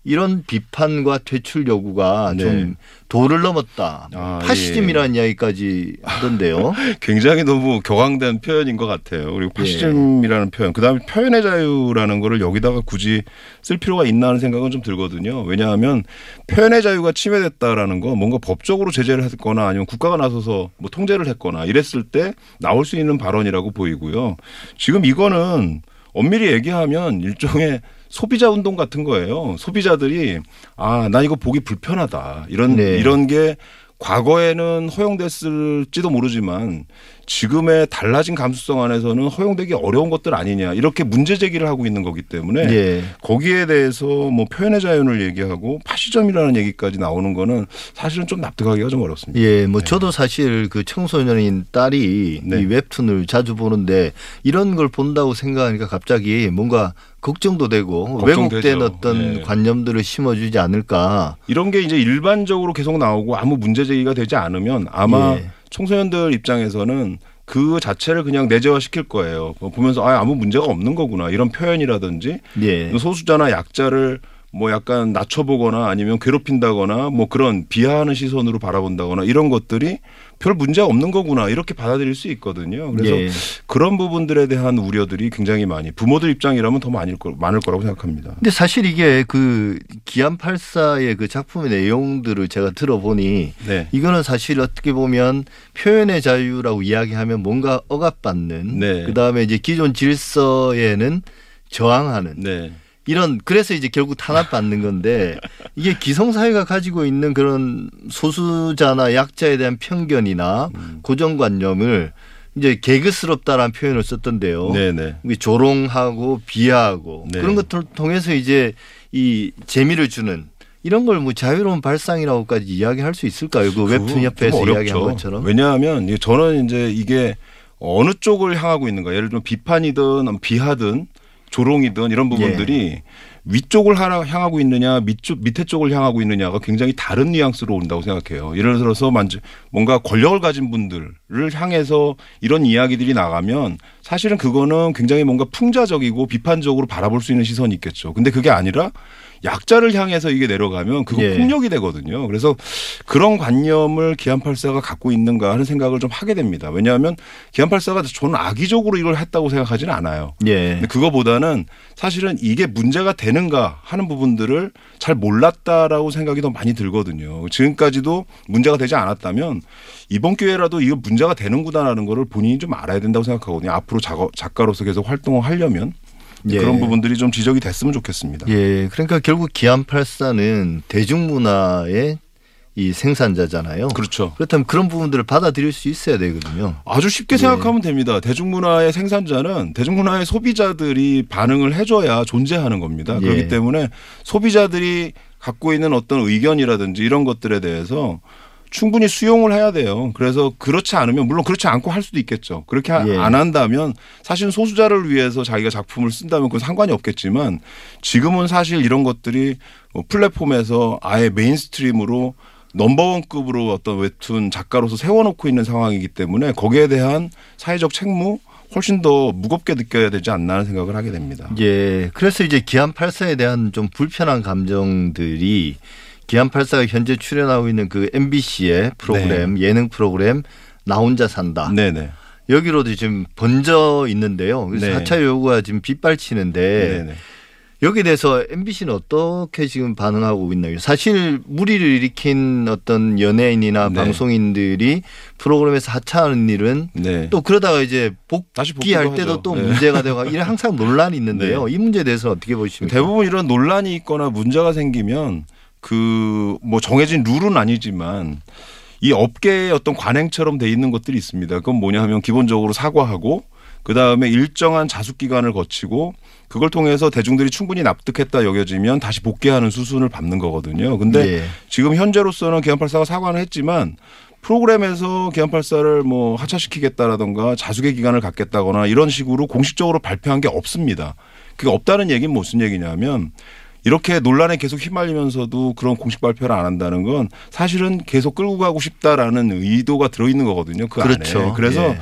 이런 비판과 퇴출 요구가 네. 좀 도를 넘었다. 아, 파시즘이라는 이야기까지 하던데요. 굉장히 너무 격앙된 표현인 것 같아요. 그리고 파시즘이라는 표현, 그 다음에 표현의 자유라는 거를 여기다가 굳이 쓸 필요가 있나 하는 생각은 좀 들거든요. 왜냐하면 표현의 자유가 침해됐다라는 거 뭔가 법적으로 제재를 했거나 아니면 국가가 나서서 뭐 통제를 했거나 이랬을 때 나올 수 있는 발언이라고 보이고요. 지금 이거는 엄밀히 얘기하면 일종의 소비자 운동 같은 거예요. 소비자들이 아, 나 이거 보기 불편하다. 이런 네. 이런 게 과거에는 허용됐을지도 모르지만 지금의 달라진 감수성 안에서는 허용되기 어려운 것들 아니냐 이렇게 문제 제기를 하고 있는 거기 때문에 예. 거기에 대해서 뭐 표현의 자유를 얘기하고 파시점이라는 얘기까지 나오는 거는 사실은 좀 납득하기가 좀 어렵습니다. 예, 뭐 저도 사실 그 청소년인 딸이 네. 이 웹툰을 자주 보는데 이런 걸 본다고 생각하니까 갑자기 뭔가 걱정도 되고. 왜곡된 어떤 네. 관념들을 심어주지 않을까. 이런 게 이제 일반적으로 계속 나오고 아무 문제 제기가 되지 않으면 아마 예. 청소년들 입장에서는 그 자체를 그냥 내재화 시킬 거예요. 그거 보면서 아, 아무 문제가 없는 거구나 이런 표현이라든지 예. 소수자나 약자를 뭐 약간 낮춰보거나 아니면 괴롭힌다거나 뭐 그런 비하하는 시선으로 바라본다거나 이런 것들이 별 문제가 없는 거구나 이렇게 받아들일 수 있거든요. 그래서 예. 그런 부분들에 대한 우려들이 굉장히 많이 부모들 입장이라면 더 많을, 거, 많을 거라고 생각합니다. 근데 사실 이게 그 기안 84의 그 작품의 내용들을 제가 들어보니 네. 이거는 사실 어떻게 보면 표현의 자유라고 이야기하면 뭔가 억압받는 네. 그다음에 이제 기존 질서에는 저항하는 네. 이런 그래서 이제 결국 탄압받는 건데 이게 기성사회가 가지고 있는 그런 소수자나 약자에 대한 편견이나 음. 고정관념을 이제 개그스럽다라는 표현을 썼던데요. 네네. 조롱하고 비하하고 네. 그런 것들을 통해서 이제 이 재미를 주는 이런 걸 뭐 자유로운 발상이라고까지 이야기할 수 있을까요? 그 웹툰 협회에서 좀 이야기한. 것처럼. 왜냐하면 저는 이제 이게 어느 쪽을 향하고 있는가. 예를 들면 비판이든 비하든 조롱이든 이런 부분들이 예. 위쪽을 향하고 있느냐 밑쪽 밑에 쪽을 향하고 있느냐가 굉장히 다른 뉘앙스로 온다고 생각해요. 예를 들어서 뭔가 권력을 가진 분들을 향해서 이런 이야기들이 나가면 사실은 그거는 굉장히 뭔가 풍자적이고 비판적으로 바라볼 수 있는 시선이 있겠죠. 근데 그게 아니라 약자를 향해서 이게 내려가면 그거 예. 폭력이 되거든요. 그래서 그런 관념을 기안84가 갖고 있는가 하는 생각을 좀 하게 됩니다. 왜냐하면 기안84가 저는 악의적으로 이걸 했다고 생각하지는 않아요. 예. 그거보다는 사실은 이게 문제가 되는가 하는 부분들을 잘 몰랐다라고 생각이 더 많이 들거든요. 지금까지도 문제가 되지 않았다면 이번 기회라도 이거 문제가 되는구나라는 거를 본인이 좀 알아야 된다고 생각하거든요. 앞으로 작가로서 계속 활동을 하려면 예. 그런 부분들이 좀 지적이 됐으면 좋겠습니다. 예. 그러니까 결국 기안84는 대중문화의 이 생산자잖아요. 그렇죠. 그렇다면 그런 부분들을 받아들일 수 있어야 되거든요. 아주 쉽게 예. 생각하면 됩니다. 대중문화의 생산자는 대중문화의 소비자들이 반응을 해줘야 존재하는 겁니다. 예. 그렇기 때문에 소비자들이 갖고 있는 어떤 의견이라든지 이런 것들에 대해서 충분히 수용을 해야 돼요. 그래서 그렇지 않으면 물론 그렇지 않고 할 수도 있겠죠. 그렇게 하- 예. 안 한다면 사실 소수자를 위해서 자기가 작품을 쓴다면 그건 상관이 없겠지만 지금은 사실 이런 것들이 뭐 플랫폼에서 아예 mainstream으로 넘버원급으로 어떤 웹툰 작가로서 세워놓고 있는 상황이기 때문에 거기에 대한 사회적 책무 훨씬 더 무겁게 느껴야 되지 않나 하는 생각을 하게 됩니다. 예. 그래서 이제 기안84에 대한 좀 불편한 감정들이 기안84가 현재 출연하고 있는 그 MBC의 프로그램, 예능 프로그램 나 혼자 산다. 네네. 여기로도 지금 번져 있는데요. 그래서 네. 하차 요구가 지금 빗발치는데 네네. 여기에 대해서 MBC는 어떻게 지금 반응하고 있나요? 사실 무리를 일으킨 어떤 연예인이나 네. 방송인들이 프로그램에서 하차하는 일은 네. 또 그러다가 이제 복귀할 때도 하죠. 또 네. 문제가 되고 이래 항상 논란이 있는데요. 이 문제에 대해서는 어떻게 보십니까? 대부분 이런 논란이 있거나 문제가 생기면 그 뭐 정해진 룰은 아니지만 이 업계의 어떤 관행처럼 돼 있는 것들이 있습니다. 그건 뭐냐 하면 기본적으로 사과하고 그 다음에 일정한 자숙 기간을 거치고 그걸 통해서 대중들이 충분히 납득했다 여겨지면 다시 복귀하는 수순을 밟는 거거든요. 근데 예. 지금 현재로서는 기안84가 사과는 했지만 프로그램에서 기안84를 뭐 하차시키겠다라던가 자숙의 기간을 갖겠다거나 이런 식으로 공식적으로 발표한 게 없습니다. 그게 없다는 얘기는 무슨 얘기냐면 이렇게 논란에 계속 휘말리면서도 그런 공식 발표를 안 한다는 건 사실은 계속 끌고 가고 싶다라는 의도가 들어 있는 거거든요. 그 그렇죠. 안에. 그래서 예.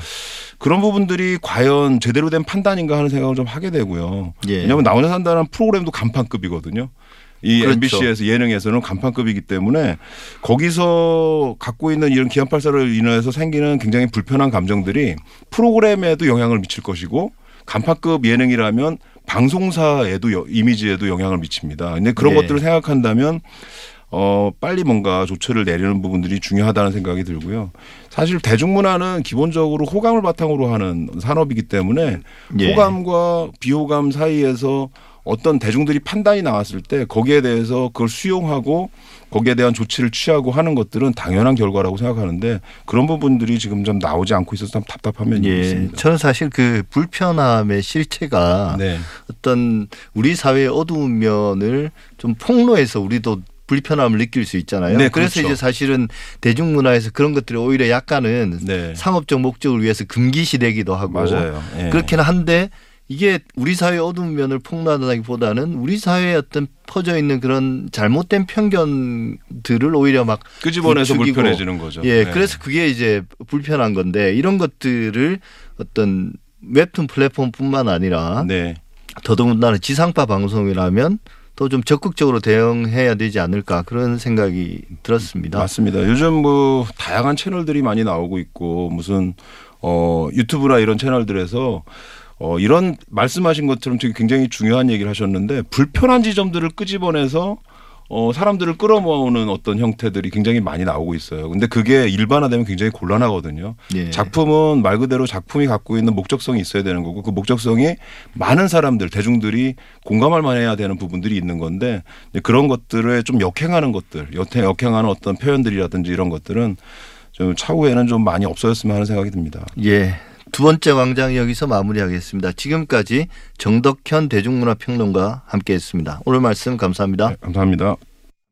그런 부분들이 과연 제대로 된 판단인가 하는 생각을 좀 하게 되고요. 예. 왜냐하면 나 혼자 산다는 프로그램도 간판급이거든요. 이 그렇죠. MBC에서 예능에서는 간판급이기 때문에 거기서 갖고 있는 이런 기안84를 인해서 생기는 굉장히 불편한 감정들이 프로그램에도 영향을 미칠 것이고 간판급 예능이라면 방송사에도 여- 이미지에도 영향을 미칩니다. 근데 그런 네. 것들을 생각한다면 어 빨리 뭔가 조처를 내리는 부분들이 중요하다는 생각이 들고요. 사실 대중문화는 기본적으로 호감을 바탕으로 하는 산업이기 때문에 예. 호감과 비호감 사이에서 어떤 대중들이 판단이 나왔을 때 거기에 대해서 그걸 수용하고 거기에 대한 조치를 취하고 하는 것들은 당연한 결과라고 생각하는데 그런 부분들이 지금 좀 나오지 않고 있어서 참 답답한 면이 예. 있습니다. 저는 사실 그 불편함의 실체가 네. 어떤 우리 사회의 어두운 면을 좀 폭로해서 우리도 불편함을 느낄 수 있잖아요. 네, 그래서 그렇죠. 이제 사실은 대중문화에서 그런 것들이 오히려 약간은 네. 상업적 목적을 위해서 금기시되기도 하고 맞아요. 예. 그렇기는 한데 이게 우리 사회의 어두운 면을 폭로하다기보다는 우리 사회에 어떤 퍼져 있는 그런 잘못된 편견들을 오히려 막 끄집어내서 부추기고 불편해지는 거죠. 예, 네. 그래서 그게 이제 불편한 건데 이런 것들을 어떤 웹툰 플랫폼뿐만 아니라 네. 더더군다나 지상파 방송이라면 또좀 적극적으로 대응해야 되지 않을까 그런 생각이 들었습니다. 맞습니다. 요즘 뭐 다양한 채널들이 많이 나오고 있고 무슨 어 유튜브나 이런 채널들에서 어 이런 말씀하신 것처럼 되게 굉장히 중요한 얘기를 하셨는데 불편한 지점들을 끄집어내서 어 사람들을 끌어모으는 어떤 형태들이 굉장히 많이 나오고 있어요. 근데 그게 일반화되면 굉장히 곤란하거든요. 예. 작품은 말 그대로 작품이 갖고 있는 목적성이 있어야 되는 거고 그 목적성이 많은 사람들 대중들이 공감할 만해야 되는 부분들이 있는 건데 그런 것들을 좀 역행하는 것들 역행 역행하는 어떤 표현들이라든지 이런 것들은 좀 차후에는 좀 많이 없어졌으면 하는 생각이 듭니다. 예. 두 번째 광장 여기서 마무리하겠습니다. 지금까지 정덕현 대중문화평론가 함께했습니다. 오늘 말씀 감사합니다. 네, 감사합니다.